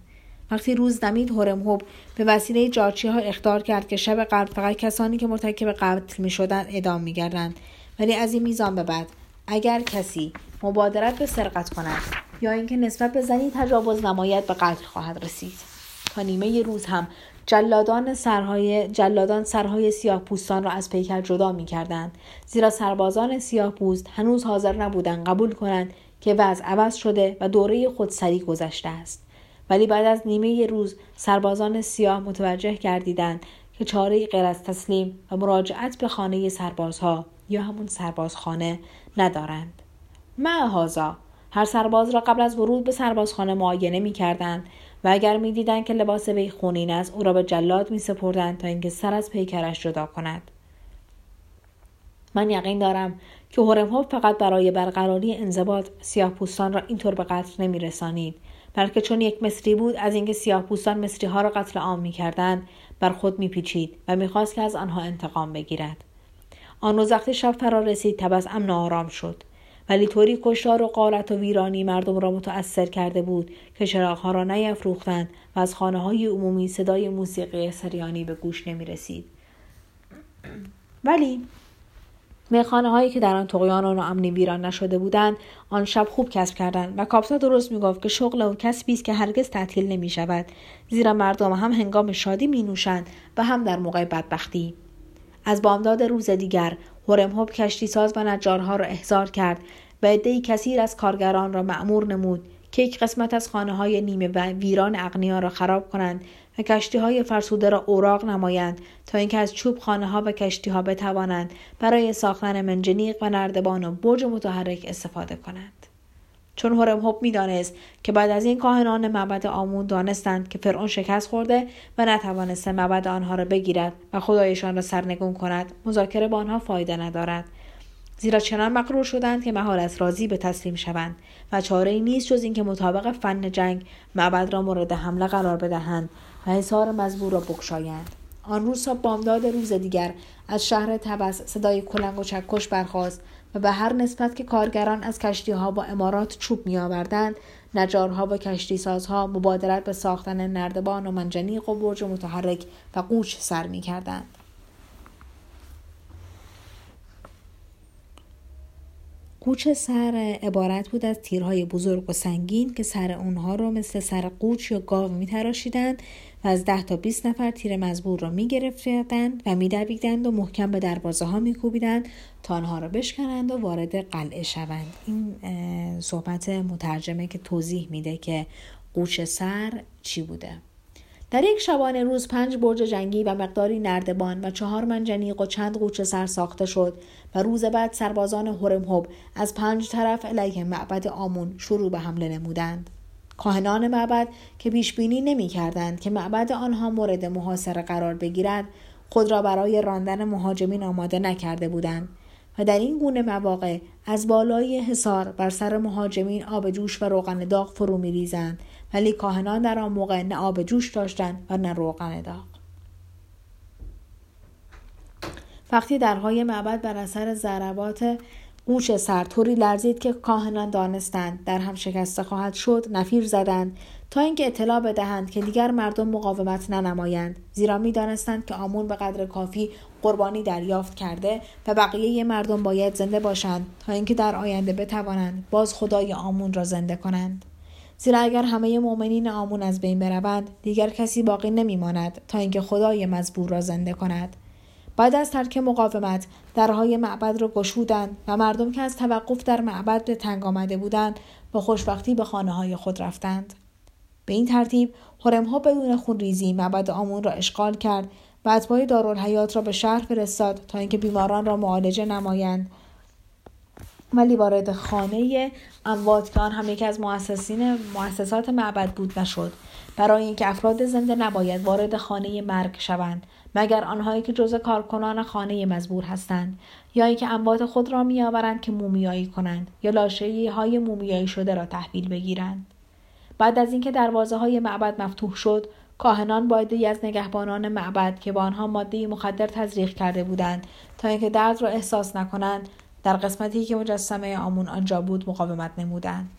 وقتی روز دمید هورمهوب به وسیله جارچی ها اختار کرد که شب قبل فقط کسانی که مرتکب قتل می شدند ادام می گردند. ولی از این میزان به بعد اگر کسی مبادرت به سرقت کند یا اینکه نسبت به زنی تجاوز نماید به قتل خواهد رسید. تا نیمه روز هم جلادان سرهای جلادان سرهای سیاه پوستان را از پیکر جدا می کردند زیرا سربازان سیاه پوست هنوز حاضر نبودند قبول کنند که وضع عوض شده و دوره خودسری گذشته است. ولی بعد از نیمه روز سربازان سیاه متوجه گردیدند که چاره غیر از تسلیم و مراجعت به خانه سربازها یا همون سربازخانه ندارند. معهازا هر سرباز را قبل از ورود به سربازخانه معاینه می کردند و اگر می که لباس وی خونین است او را به جلاد می سپردند تا اینکه سر از پیکرش جدا کند. من یقین دارم که هورمهوب فقط برای برقراری انضباط سیاه پوستان را اینطور به قتل نمی رسانید بلکه چون یک مصری بود از اینکه سیاه پوستان مصری ها را قتل عام می کردند بر خود می پیچید و می‌خواست که از آنها انتقام بگیرد آن روز وقتی شب فرا رسید تبس امن آرام شد ولی طوری کشتار و قارت و ویرانی مردم را متأثر کرده بود که چراغها را نیافروختند و از خانه های عمومی صدای موسیقی سریانی به گوش نمی رسید. ولی میخانه هایی که در آن تقیان و امنی ویران نشده بودند آن شب خوب کسب کردند و کاپتا درست می‌گفت که شغل او کسبی است که هرگز تعطیل نمی شود زیرا مردم هم هنگام شادی می نوشند و هم در موقع بدبختی. از بامداد روز دیگر هورمهوب کشتی ساز و نجارها را احضار کرد و عدهای کثیر از کارگران را معمور نمود که یک قسمت از خانه های نیمه و ویران اغنیا را خراب کنند کشتی های فرسوده را اوراق نمایند تا اینکه از چوب خانه ها و کشتی ها بتوانند برای ساختن منجنیق و نردبان و برج متحرک استفاده کنند. چون هرمهب می‌دانست که بعد از این کاهنان معبد آمون دانستند که فرعون شکست خورده و نتوانسته معبد آنها را بگیرد و خدایشان را سرنگون کند مذاکره با آنها فایده ندارد زیرا چنان مقرور شدند که مهارت راضی به تسلیم شوند و چاره ای نیست جز اینکه مطابق فن جنگ معبد را مورد حمله قرار بدهند و حصار مزبور را بکشایند آن روز تا بامداد روز دیگر از شهر تبس صدای کلنگ و چکش برخاست و به هر نسبت که کارگران از کشتی ها با امارات چوب می آوردند نجارها و کشتی سازها مبادرت به ساختن نردبان و منجنیق و برج متحرک و قوچ سر می کردند. قوچ سر عبارت بود از تیرهای بزرگ و سنگین که سر اونها رو مثل سر قوچ یا گاو میتراشیدند و از ده تا 20 نفر تیر مزبور را می‌گرفتند و میدویدند و محکم به دروازه ها میکوبیدند تا آنها را بشکنند و وارد قلعه شوند این صحبت مترجمه که توضیح میده که قوچ سر چی بوده در یک شبانه روز پنج برج جنگی و مقداری نردبان و چهار منجنیق و چند قوچ سر ساخته شد و روز بعد سربازان هرمهب از پنج طرف علیه معبد آمون شروع به حمله نمودند. کاهنان معبد که پیش بینی نمی کردند که معبد آنها مورد محاصره قرار بگیرد خود را برای راندن مهاجمین آماده نکرده بودند و در این گونه مواقع از بالای حصار بر سر مهاجمین آب جوش و روغن داغ فرو می ریزند ولی کاهنان در آن موقع نه آب جوش داشتند و نه روغن داغ. وقتی درهای معبد بر اثر ضربات قوچ سرطوری لرزید که کاهنان دانستند. در هم شکسته خواهد شد نفیر زدند تا اینکه اطلاع بدهند که دیگر مردم مقاومت ننمایند. زیرا می‌دانستند که آمون به قدر کافی قربانی دریافت کرده و بقیه مردم باید زنده باشند تا اینکه در آینده بتوانند باز خدای آمون را زنده کنند. زیرا اگر همه مؤمنین آمون از بین بروند دیگر کسی باقی نمیماند تا اینکه خدای مزبور را زنده کند. بعد از ترک مقاومت درهای معبد را گشودند و مردم که از توقف در معبد به تنگ آمده بودند با خوشبختی به خانه های خود رفتند. به این ترتیب ها بدون خونریزی معبد آمون را اشغال کرد و اتباع دارالحیات را به شهر فرستاد تا اینکه بیماران را معالجه نمایند. ولی وارد خانه اموات که آن هم یکی از مؤسسین مؤسسات معبد بود نشد. برای اینکه افراد زنده نباید وارد خانه مرگ شوند مگر آنهایی که جزء کارکنان خانه مزبور هستند یا اینکه اموات خود را میآورند که مومیایی کنند یا لاشه های مومیایی شده را تحویل بگیرند. بعد از اینکه دروازه های معبد مفتوح شد کاهنان با از نگهبانان معبد که با آنها ماده مخدر تزریق کرده بودند تا اینکه درد را احساس نکنند در قسمتی که مجسمه آمون آنجا بود مقاومت نمودند.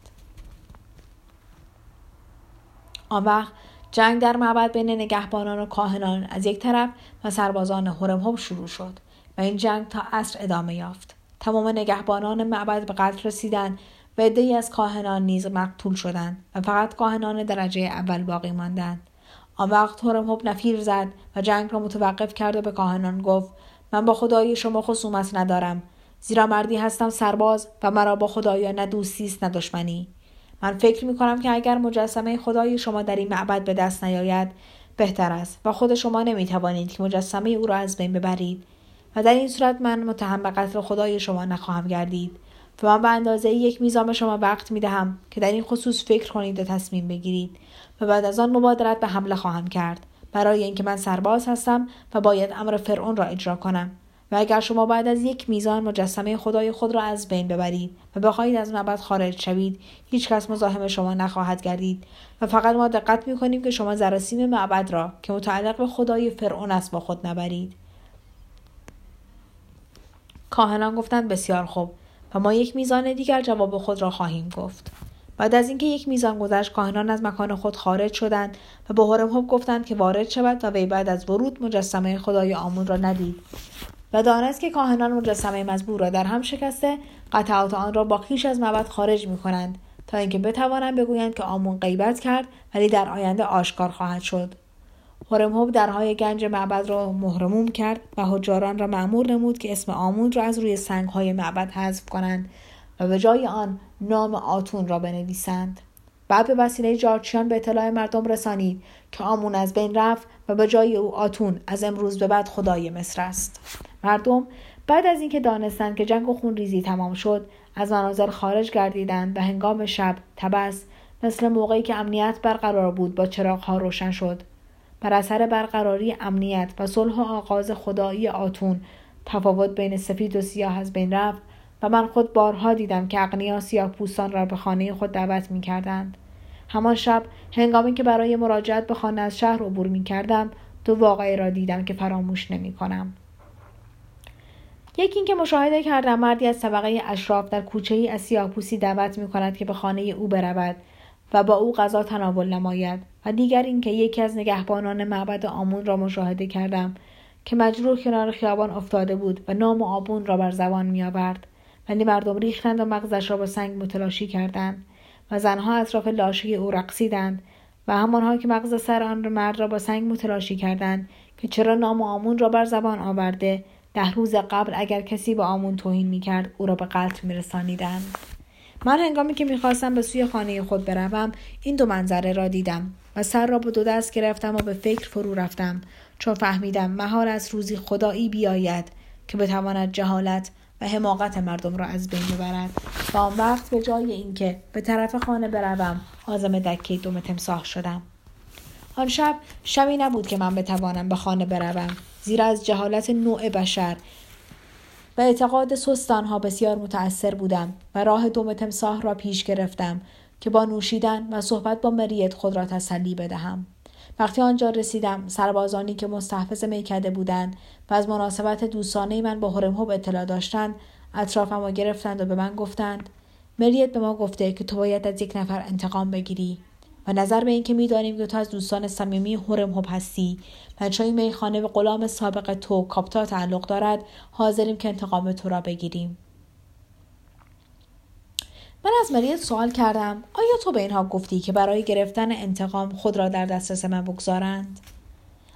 آن وقت جنگ در معبد بین نگهبانان و کاهنان از یک طرف و سربازان هرمهب شروع شد و این جنگ تا عصر ادامه یافت. تمام نگهبانان معبد به قتل رسیدند و عدهای از کاهنان نیز مقتول شدند و فقط کاهنان درجه اول باقی ماندند. آن وقت هرمهب نفیر زد و جنگ را متوقف کرد و به کاهنان گفت من با خدای شما خصومت ندارم. زیرا مردی هستم سرباز و مرا با خدایا نه دوستی است نه دشمنی. من فکر می کنم که اگر مجسمه خدای شما در این معبد به دست نیاید بهتر است و خود شما نمی توانید که مجسمه او را از بین ببرید. و در این صورت من متهم به قتل خدای شما نخواهم گردید و من به اندازه یک میزان شما وقت می دهم که در این خصوص فکر کنید و تصمیم بگیرید و بعد از آن مبادرت به حمله خواهم کرد. برای اینکه من سرباز هستم و باید امر فرعون را اجرا کنم. و اگر شما بعد از یک میزان مجسمه خدای خود را از بین ببرید و بخواهید از معبد خارج شوید هیچ کس مزاحم شما نخواهد گردید و فقط ما دقت می کنیم که شما زرسیم معبد را که متعلق به خدای فرعون است با خود نبرید. کاهنان گفتند بسیار خوب. و ما یک میزان دیگر جواب خود را خواهیم گفت. بعد از اینکه یک میزان گذشت کاهنان از مکان خود خارج شدند و به هرمهب گفتند که وارد شود و وی بعد از ورود مجسمه خدای آمون را ندید. و دانست که کاهنان مجسمه مزبور را در هم شکسته قطعات آن را با خیش از معبد خارج می کنند تا اینکه بتوانند بگویند که آمون غیبت کرد ولی در آینده آشکار خواهد شد. هرمهب درهای گنج معبد را مهرموم کرد و حجاران را معمور نمود که اسم آمون را از روی سنگهای معبد حذف کنند و به جای آن نام آتون را بنویسند. بعد به وسیله جارچیان به اطلاع مردم رسانید که آمون از بین رفت و به جای او آتون از امروز به بعد خدای مصر است. مردم بعد از اینکه دانستند که جنگ و خونریزی تمام شد از مناظر خارج گردیدند و هنگام شب تبس مثل موقعی که امنیت برقرار بود با ها روشن شد بر اثر برقراری امنیت و صلح و آغاز خدایی آتون تفاوت بین سفید و سیاه از بین رفت و من خود بارها دیدم که اقنیا سیاه پوستان را به خانه خود دعوت می کردند. همان شب هنگامی که برای مراجعت به خانه از شهر عبور می کردم دو واقعی را دیدم که فراموش نمی کنم. یکی اینکه مشاهده کردم مردی از طبقه اشراف در کوچه ای از سیاهپوسی دعوت می کند که به خانه او برود و با او غذا تناول نماید. و دیگر اینکه یکی از نگهبانان معبد آمون را مشاهده کردم که مجروح کنار خیابان افتاده بود و نام آبون را بر زبان می آورد ولی مردم ریختند و مغزش را با سنگ متلاشی کردند و زنها اطراف لاشه او رقصیدند و همانها که مغز سر آن مرد را با سنگ متلاشی کردند که چرا نام آمون را بر زبان آورده ده روز قبل اگر کسی به آمون توهین می‌کرد او را به قتل میرسانیدند. من هنگامی که می‌خواستم به سوی خانه خود بروم این دو منظره را دیدم و سر را به دو دست گرفتم و به فکر فرو رفتم چون فهمیدم مهار از روزی خدایی بیاید که بتواند جهالت و حماقت مردم را از بین ببرد. و آن وقت به جای اینکه به طرف خانه بروم آزم دکه دوم تمساح شدم. آن شب شبی نبود که من بتوانم به خانه بروم. زیرا از جهالت نوع بشر. و اعتقاد سستانها بسیار متأثر بودم و راه دوم تمساح را پیش گرفتم که با نوشیدن و صحبت با مریت خود را تسلی بدهم. وقتی آنجا رسیدم سربازانی که مستحفظ میکده بودند و از مناسبت دوستانه من با هرمهوب اطلاع داشتند اطرافم را گرفتند و به من گفتند مریت به ما گفته که تو باید از یک نفر انتقام بگیری. نظر به اینکه می‌دانیم که تو از دوستان صمیمی هرمهوب هستی و چون این میخانه به غلام سابق تو کاپتا تعلق دارد حاضریم که انتقام تو را بگیریم. من از مریت سوال کردم آیا تو به اینها گفتی که برای گرفتن انتقام خود را در دسترس من بگذارند؟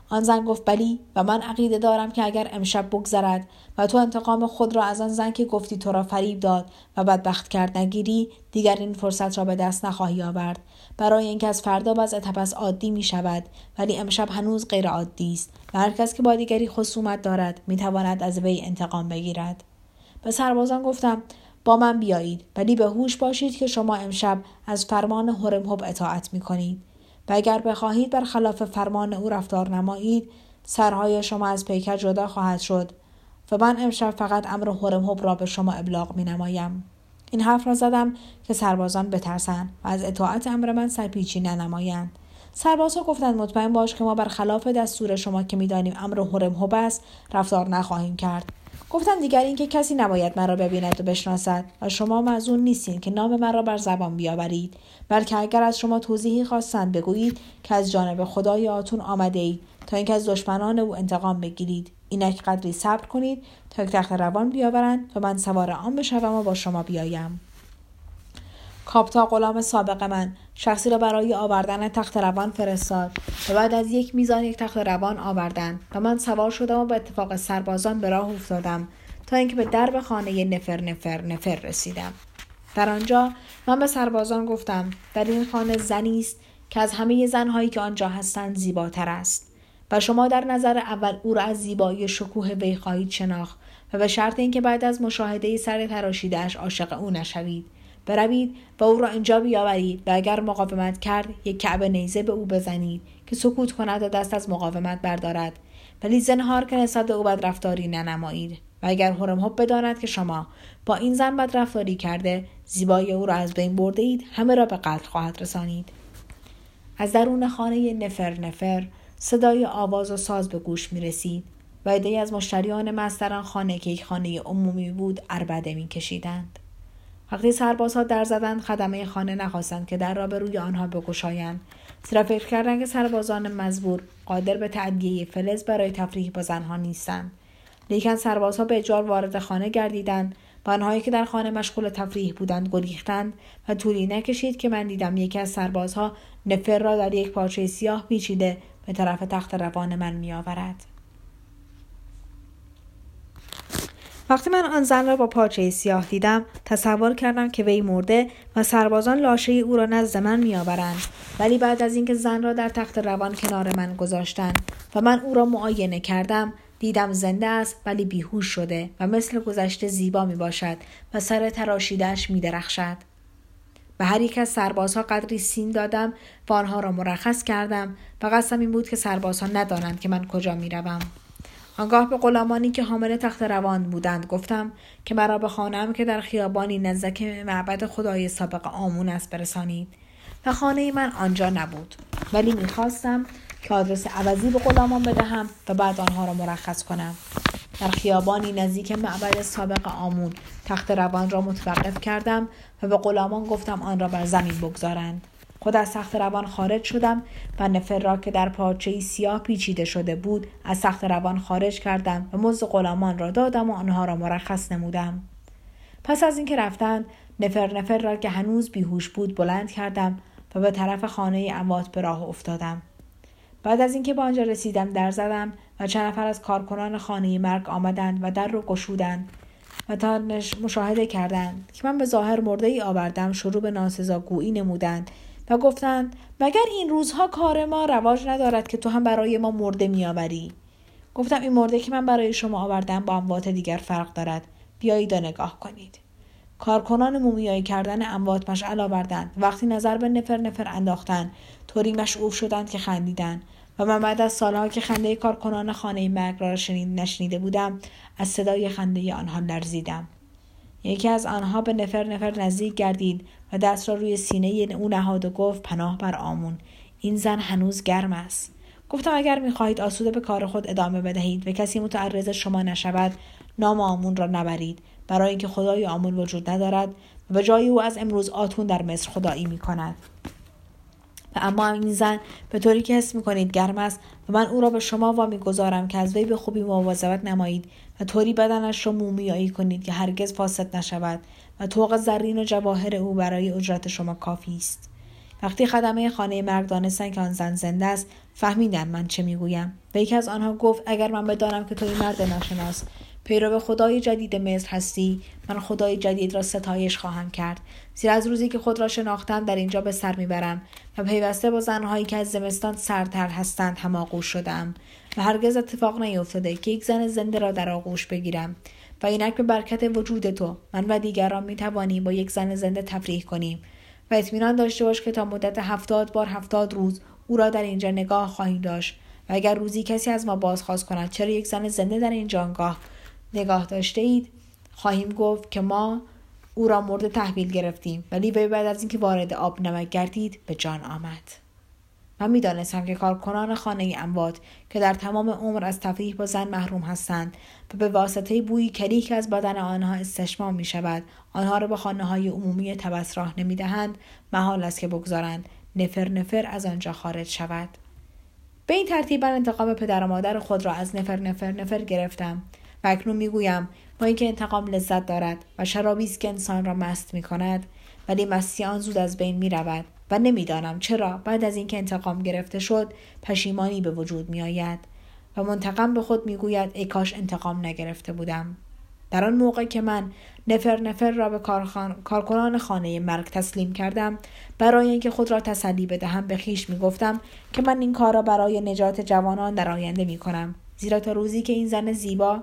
آن زن گفت بلی و من عقیده دارم که اگر امشب بگذرد و تو انتقام خود را از آن زن که گفتی تو را فریب داد و بدبخت کرد نگیری دیگر این فرصت را به دست نخواهی آورد. برای اینکه از فردا وضع تپس عادی می شود ولی امشب هنوز غیر عادی است و هر کس که با دیگری خصومت دارد می تواند از وی انتقام بگیرد. به سربازان گفتم با من بیایید ولی به هوش باشید که شما امشب از فرمان هرمهب اطاعت می کنید. و اگر بخواهید بر خلاف فرمان او رفتار نمایید سرهای شما از پیکر جدا خواهد شد و من امشب فقط امر هرمهب را به شما ابلاغ می نمایم. این حرف را زدم که سربازان بترسند و از اطاعت امر من سرپیچی ننمایند سربازها گفتند مطمئن باش که ما بر خلاف دستور شما که می‌دانیم امر هرمهب است رفتار نخواهیم کرد گفتم دیگر اینکه کسی نباید مرا ببیند و بشناسد و شما مزون نیستین که نام مرا بر زبان بیاورید بلکه اگر از شما توضیحی خواستند بگویید که از جانب خدای آتون آمده اید تا اینکه از دشمنان او انتقام بگیرید. اینک قدری صبر کنید تا تخت روان بیاورند و من سوار آن بشوم و با شما بیایم. کاپتا غلام سابق من شخصی را برای آوردن تخت روان فرستاد و بعد از یک میزان یک تخت روان آوردند و من سوار شدم و به اتفاق سربازان به راه افتادم تا اینکه به درب خانه نفر نفر نفر رسیدم. در آنجا من به سربازان گفتم در این خانه زنی است که از همه زنهایی که آنجا هستند زیباتر است و شما در نظر اول او را از زیبایی شکوه وی خواهید شناخت و به شرط اینکه بعد از مشاهده سر تراشیدهاش عاشق او نشوید. بروید و او را اینجا بیاورید و اگر مقاومت کرد یک کعبه نیزه به او بزنید که سکوت کند و دست از مقاومت بردارد ولی زنهار که نسبت او بدرفتاری ننمایید و اگر هرمهب بداند که شما با این زن بدرفتاری کرده زیبایی او را از بین برده اید همه را به قتل خواهد رسانید از درون خانه نفر نفر صدای آواز و ساز به گوش می رسید و عدهای از مشتریان مستران خانه که یک خانه عمومی بود اربده می کشیدند. وقتی سربازها در زدند خدمه خانه نخواستند که در را به روی آنها بگشایند. زیرا فکر کردند که سربازان مزبور قادر به تعدیه فلز برای تفریح با زنها نیستند. لیکن سربازها به اجار وارد خانه گردیدند و آنهایی که در خانه مشغول تفریح بودند گریختند و طولی نکشید که من دیدم یکی از سربازها نفر را در یک پارچه سیاه پیچیده به طرف تخت روان من میآورد. وقتی من آن زن را با پارچه سیاه دیدم تصور کردم که وی مرده و سربازان لاشه او را نزد من میآورند ولی بعد از اینکه زن را در تخت روان کنار من گذاشتند و من او را معاینه کردم دیدم زنده است ولی بیهوش شده و مثل گذشته زیبا می باشد و سر تراشیدهش می درخشد. به هر یک از سربازها قدری سین دادم و آنها را مرخص کردم و قصدم این بود که سربازها ندانند که من کجا می روم. آنگاه به غلامانی که حامل تخت روان بودند گفتم که مرا به خانم که در خیابانی نزدیک معبد خدای سابق آمون است برسانید. و خانه من آنجا نبود. ولی می‌خواستم که آدرس عوضی به غلامان بدهم و بعد آنها را مرخص کنم. در خیابانی نزدیک معبد سابق آمون تخت روان را متوقف کردم و به غلامان گفتم آن را بر زمین بگذارند. خود از تخت روان خارج شدم و نفر را که در پارچه سیاه پیچیده شده بود از تخت روان خارج کردم و مزد غلامان را دادم و آنها را مرخص نمودم. پس از اینکه رفتند نفر نفر را که هنوز بیهوش بود بلند کردم و به طرف خانه اموات به راه افتادم. بعد از اینکه به آنجا رسیدم در زدم و چند نفر از کارکنان خانه مرگ آمدند و در رو گشودند و تا مشاهده کردند که من به ظاهر مرده ای آوردم شروع به ناسزاگویی نمودند و گفتند مگر این روزها کار ما رواج ندارد که تو هم برای ما مرده میآوری؟ گفتم این مرده که من برای شما آوردم با اموات دیگر فرق دارد. بیایید و نگاه کنید. کارکنان مومیایی کردن اموات مشعل آوردند. وقتی نظر به نفر نفر انداختند طوری مشعوف شدند که خندیدند. و من بعد از سالها که خنده کارکنان خانه مرگ را شنید نشنیده بودم از صدای خنده آنها لرزیدم. یکی از آنها به نفر نفر نزدیک گردید و دست را روی سینه او نهاد و گفت پناه بر آمون این زن هنوز گرم است گفتم اگر می‌خواهید آسوده به کار خود ادامه بدهید و کسی متعرض شما نشود نام آمون را نبرید برای اینکه خدای آمون وجود ندارد و به جای او از امروز آتون در مصر خدایی می کند. و اما این زن به طوری که حس می‌کنید گرم است و من او را به شما وامی گذارم که از وی به خوبی مواظبت نمایید و طوری بدنش را مومیایی کنید که هرگز فاسد نشود و طوق زرین و جواهر او برای اجرت شما کافی است. وقتی خدمه خانه مرگ دانستند که آن زن زنده است فهمیدند من چه می‌گویم. و یکی از آنها گفت اگر من بدانم که توی مرد ناشناس پیرو خدای جدید مصر هستی من خدای جدید را ستایش خواهم کرد. زیرا از روزی که خود را شناختم در اینجا به سر می‌برم و پیوسته با زنهایی که از زمستان سرتر هستند هم آغوش شدم و هرگز اتفاق نیفتاده که یک زن زنده را در آغوش بگیرم و اینک به برکت وجود تو من و دیگران می‌توانیم با یک زن زنده تفریح کنیم و اطمینان داشته باش که تا مدت هفتاد بار هفتاد روز او را در اینجا نگاه خواهیم داشت و اگر روزی کسی از ما بازخواست کند چرا یک زن زنده در این جانگاه نگاه داشته اید خواهیم گفت که ما او را مورد تحویل گرفتیم. ولی وی بعد از اینکه وارد آب نمک گردید به جان آمد. من می‌دانستم که کارکنان خانه اموات که در تمام عمر از تفریح با زن محروم هستند و به واسطه بویی کری که از بدن آنها استشمام می شود آنها را به خانه های عمومی تبس راه نمی دهند محال است که بگذارند نفر نفر از آنجا خارج شود. به این ترتیب انتقام پدر و مادر خود را از نفر نفر نفر گرفتم. و اکنون می‌گویم با اینکه انتقام لذت دارد و شرابی است که انسان را مست می کند ولی مستی آن زود از بین می رود و نمی‌دانم چرا بعد از اینکه انتقام گرفته شد پشیمانی به وجود می آید و منتقم به خود می گوید ای کاش انتقام نگرفته بودم. در آن موقع که من نفر نفر را به کارخان... کارکنان خانه مرگ تسلیم کردم برای اینکه خود را تسلی بدهم به خیش می گفتم که من این کار را برای نجات جوانان در آینده می کنم زیرا تا روزی که این زن زیبا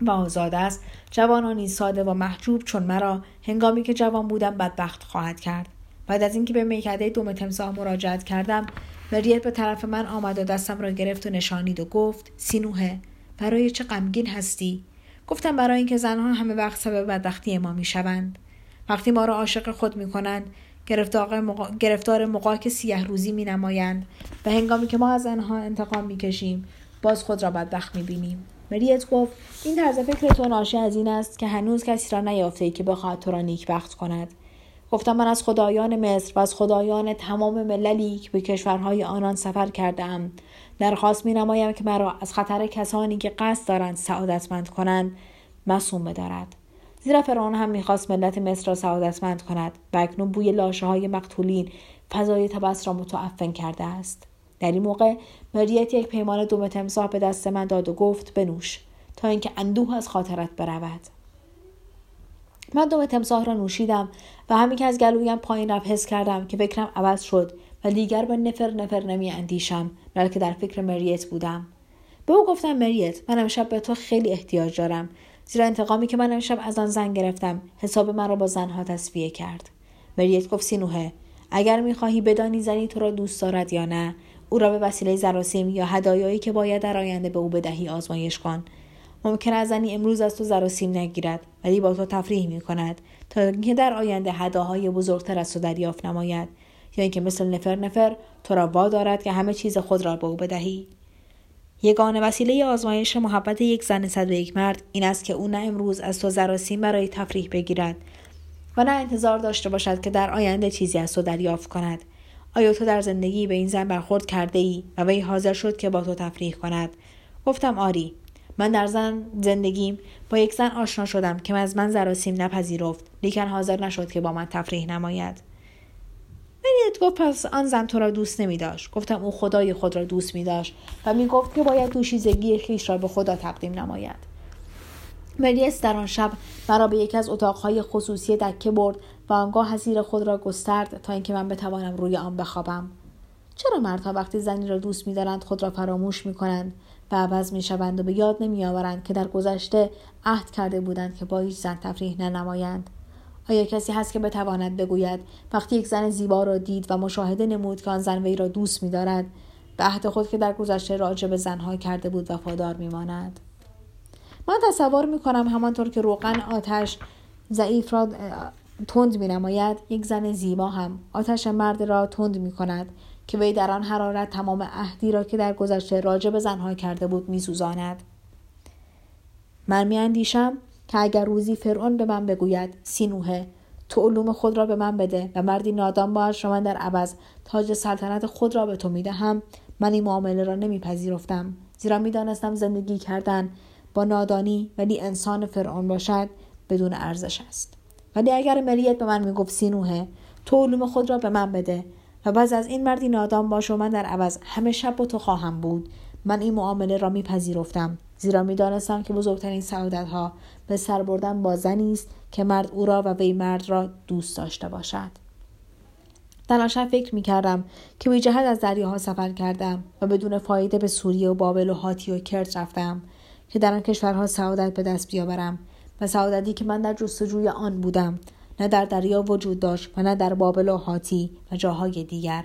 و آزاد است جوانانی ساده و محجوب چون مرا هنگامی که جوان بودم بدبخت خواهد کرد بعد از اینکه به میکده دوم تمساه مراجعت کردم مریت به طرف من آمد و دستم را گرفت و نشانید و گفت سینوهه برای چه غمگین هستی گفتم برای اینکه زنها همه وقت سبب بدبختی ما می‌شوند وقتی ما را عاشق خود می‌کنند گرفتار. گرفتار مقاک سیه روزی می نمایند و هنگامی که ما از آنها انتقام می کشیم باز خود را بدبخت می بینیم. مریت گفت این طرز فکر تو ناشی از این است که هنوز کسی را نیافته ای که بخواهد تو را نیکبخت کند. گفتم من از خدایان مصر و از خدایان تمام مللی که به کشورهای آنان سفر کرده ام درخواست می نمایم که مرا از خطر کسانی که قصد دارند سعادتمند کنند مسوم بدارد. زیرا فرعون هم می‌خواست ملت مصر را سعادتمند کند و اکنون بوی لاشه های مقتولین فضای تبس را متعفن کرده است. در این موقع مریت یک پیمان دوم تمساح به دست من داد و گفت بنوش تا اینکه اندوه از خاطرت برود. من دوم تمساح را نوشیدم و همین که از گلویم پایین رفت حس کردم که فکرم عوض شد و دیگر به نفر نفر نمی اندیشم بلکه در فکر مریت بودم. به او گفتم مریت من امشب به تو خیلی احتیاج دارم زیرا انتقامی که من امشب از آن زن گرفتم حساب من را با زنها تصفیه کرد. مریت گفت سینوهه اگر می‌خواهی بدانی زنی تو را دوست دارد یا نه او را به وسیله زراسیم یا هدایایی که باید در آینده به او بدهی آزمایش کن. ممکن است زنی امروز از تو زراسیم نگیرد ولی با تو تفریح می کند تا اینکه در آینده هداهای بزرگتر از تو دریافت نماید. یا اینکه مثل نفر نفر تو را وادارد که همه چیز خود را به او بدهی. یگانه وسیله آزمایش محبت یک زن صد و یک مرد این است که او نه امروز از تو زراسیم برای تفریح بگیرد و نه انتظار داشته باشد که در آینده چیزی از تو دریافت کند. آیا تو در زندگی به این زن برخورد کرده ای و وی حاضر شد که با تو تفریح کند؟ گفتم آری. من در زن زندگیم با یک زن آشنا شدم که از من زراسیم نپذیرفت لیکن حاضر نشد که با من تفریح نماید. مریت گفت پس آن زن تو را دوست نمی داشت. گفتم او خدای خود را دوست می داشت و می گفت که باید دوشیزگی خیش را به خدا تقدیم نماید. مریس در آن شب مرا به یکی از اتاقهای خصوصی دکه برد و آنگاه حزیر خود را گسترد تا اینکه من بتوانم روی آن بخوابم. چرا مردها وقتی زنی را دوست میدارند خود را فراموش می کنند و عوض می شوند و به یاد نمی آورند که در گذشته عهد کرده بودند که با هیچ زن تفریح ننمایند؟ آیا کسی هست که بتواند بگوید وقتی یک زن زیبا را دید و مشاهده نمود که آن زن وی را دوست میدارد به عهد خود که در گذشته راجع به زنها کرده بود وفادار میماند؟ من تصور می‌کنم همانطور که روغن آتش ضعیف را تند می نماید یک زن زیبا هم. آتش مرد را تند می کند که وی در آن حرارت تمام عهدی را که در گذشته راجع به زنها کرده بود می سوزاند. من می اندیشم که اگر روزی فرعون به من بگوید سینوهه تو علوم خود را به من بده و مردی نادان باش و من در عوض تاج سلطنت خود را به تو می‌دهم من این معامله را نمیپذیرفتم. زیرا می‌دانستم زندگی کردن با نادانی ولی انسان فرعون باشد بدون ارزش است. ولی اگر مریت به من می‌گفت سینوهه تو علوم خود را به من بده و بعد از این مردی نادان باش و من در عوض همه شب با تو خواهم بود. من این معامله را میپذیرفتم زیرا می‌دانستم که بزرگترین سعادت ها به سر بردن با زنی است که مرد او را و وی مرد را دوست داشته باشد. در آن فکر می کردم که بی جهت از دریاها سفر کردم و بدون فایده به سوریه و بابل و هاتی و کرد رفتم که در آن کشورها سعادت به دست بیاورم. و سعادتی که من در جستجوی آن بودم نه در دریا وجود داشت و نه در بابل و هاتی و جاهای دیگر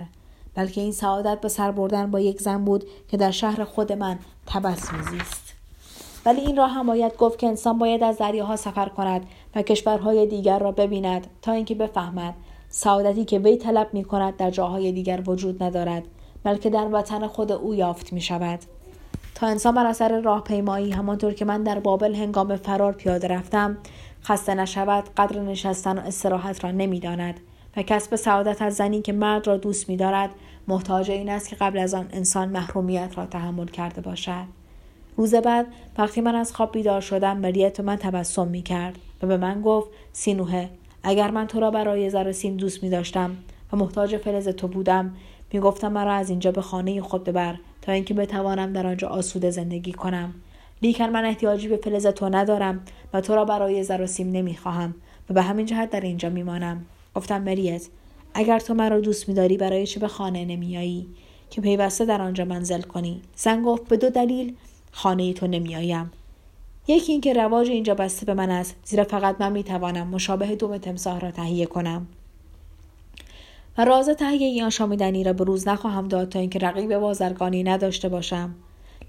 بلکه این سعادت به سر بردن با یک زن بود که در شهر خود من تبس میزیست ولی این را هم باید گفت که انسان باید از دریاها سفر کند و کشورهای دیگر را ببیند تا اینکه بفهمد سعادتی که وی طلب می کند در جاهای دیگر وجود ندارد بلکه در وطن خود او یافت می شود تا انسان بر اثر راهپیمایی همانطور که من در بابل هنگام فرار پیاده رفتم خسته نشود قدر نشستن و استراحت را نمی‌داند و کسب سعادت از زنی که مرد را دوست میدارد محتاج این است که قبل از آن انسان محرومیت را تحمل کرده باشد. روز بعد وقتی من از خواب بیدار شدم مریت من تبسم می کرد و به من گفت سینوهه اگر من تو را برای زرسیم دوست می داشتم و محتاج فلز تو بودم می گفتم مرا از اینجا به خانه خود ببر تا اینکه بتوانم در آنجا آسوده زندگی کنم. لیکن من احتیاجی به فلز تو ندارم و تو را برای زراسیم نمی‌خواهم و به همین جهت در اینجا میمانم. گفتم مریت اگر تو مرا دوست میداری برای چه به خانه نمیایی که پیوسته در آنجا منزل کنی؟ زن گفت به دو دلیل خانه تو نمیآیم. یکی اینکه رواج اینجا بسته به من است زیرا فقط من می‌توانم مشابه دوم تمساه را تهیه کنم. و راز تهیه این آشامیدنی را به روز نخواهم داد تا اینکه رقیب بازرگانی نداشته باشم.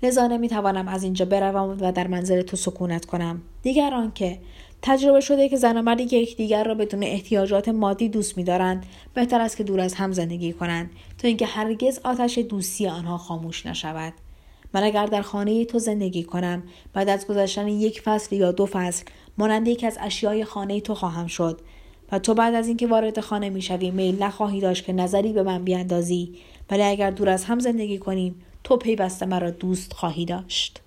لذا نمی‌توانم از اینجا بروم و در منزل تو سکونت کنم. دیگر آنکه تجربه شده که زن و مردی که یکدیگر را بدون احتیاجات مادی دوست میدارند بهتر است که دور از هم زندگی کنند تا اینکه هرگز آتش دوستی آنها خاموش نشود. من اگر در خانه تو زندگی کنم بعد از گذشتن یک فصل یا دو فصل مانند یک از اشیای خانه تو خواهم شد. و تو بعد از اینکه وارد خانه می‌شوی میل نخواهی داشت که نظری به من بیاندازی. ولی اگر دور از هم زندگی کنیم تو پیوسته مرا دوست خواهی داشت.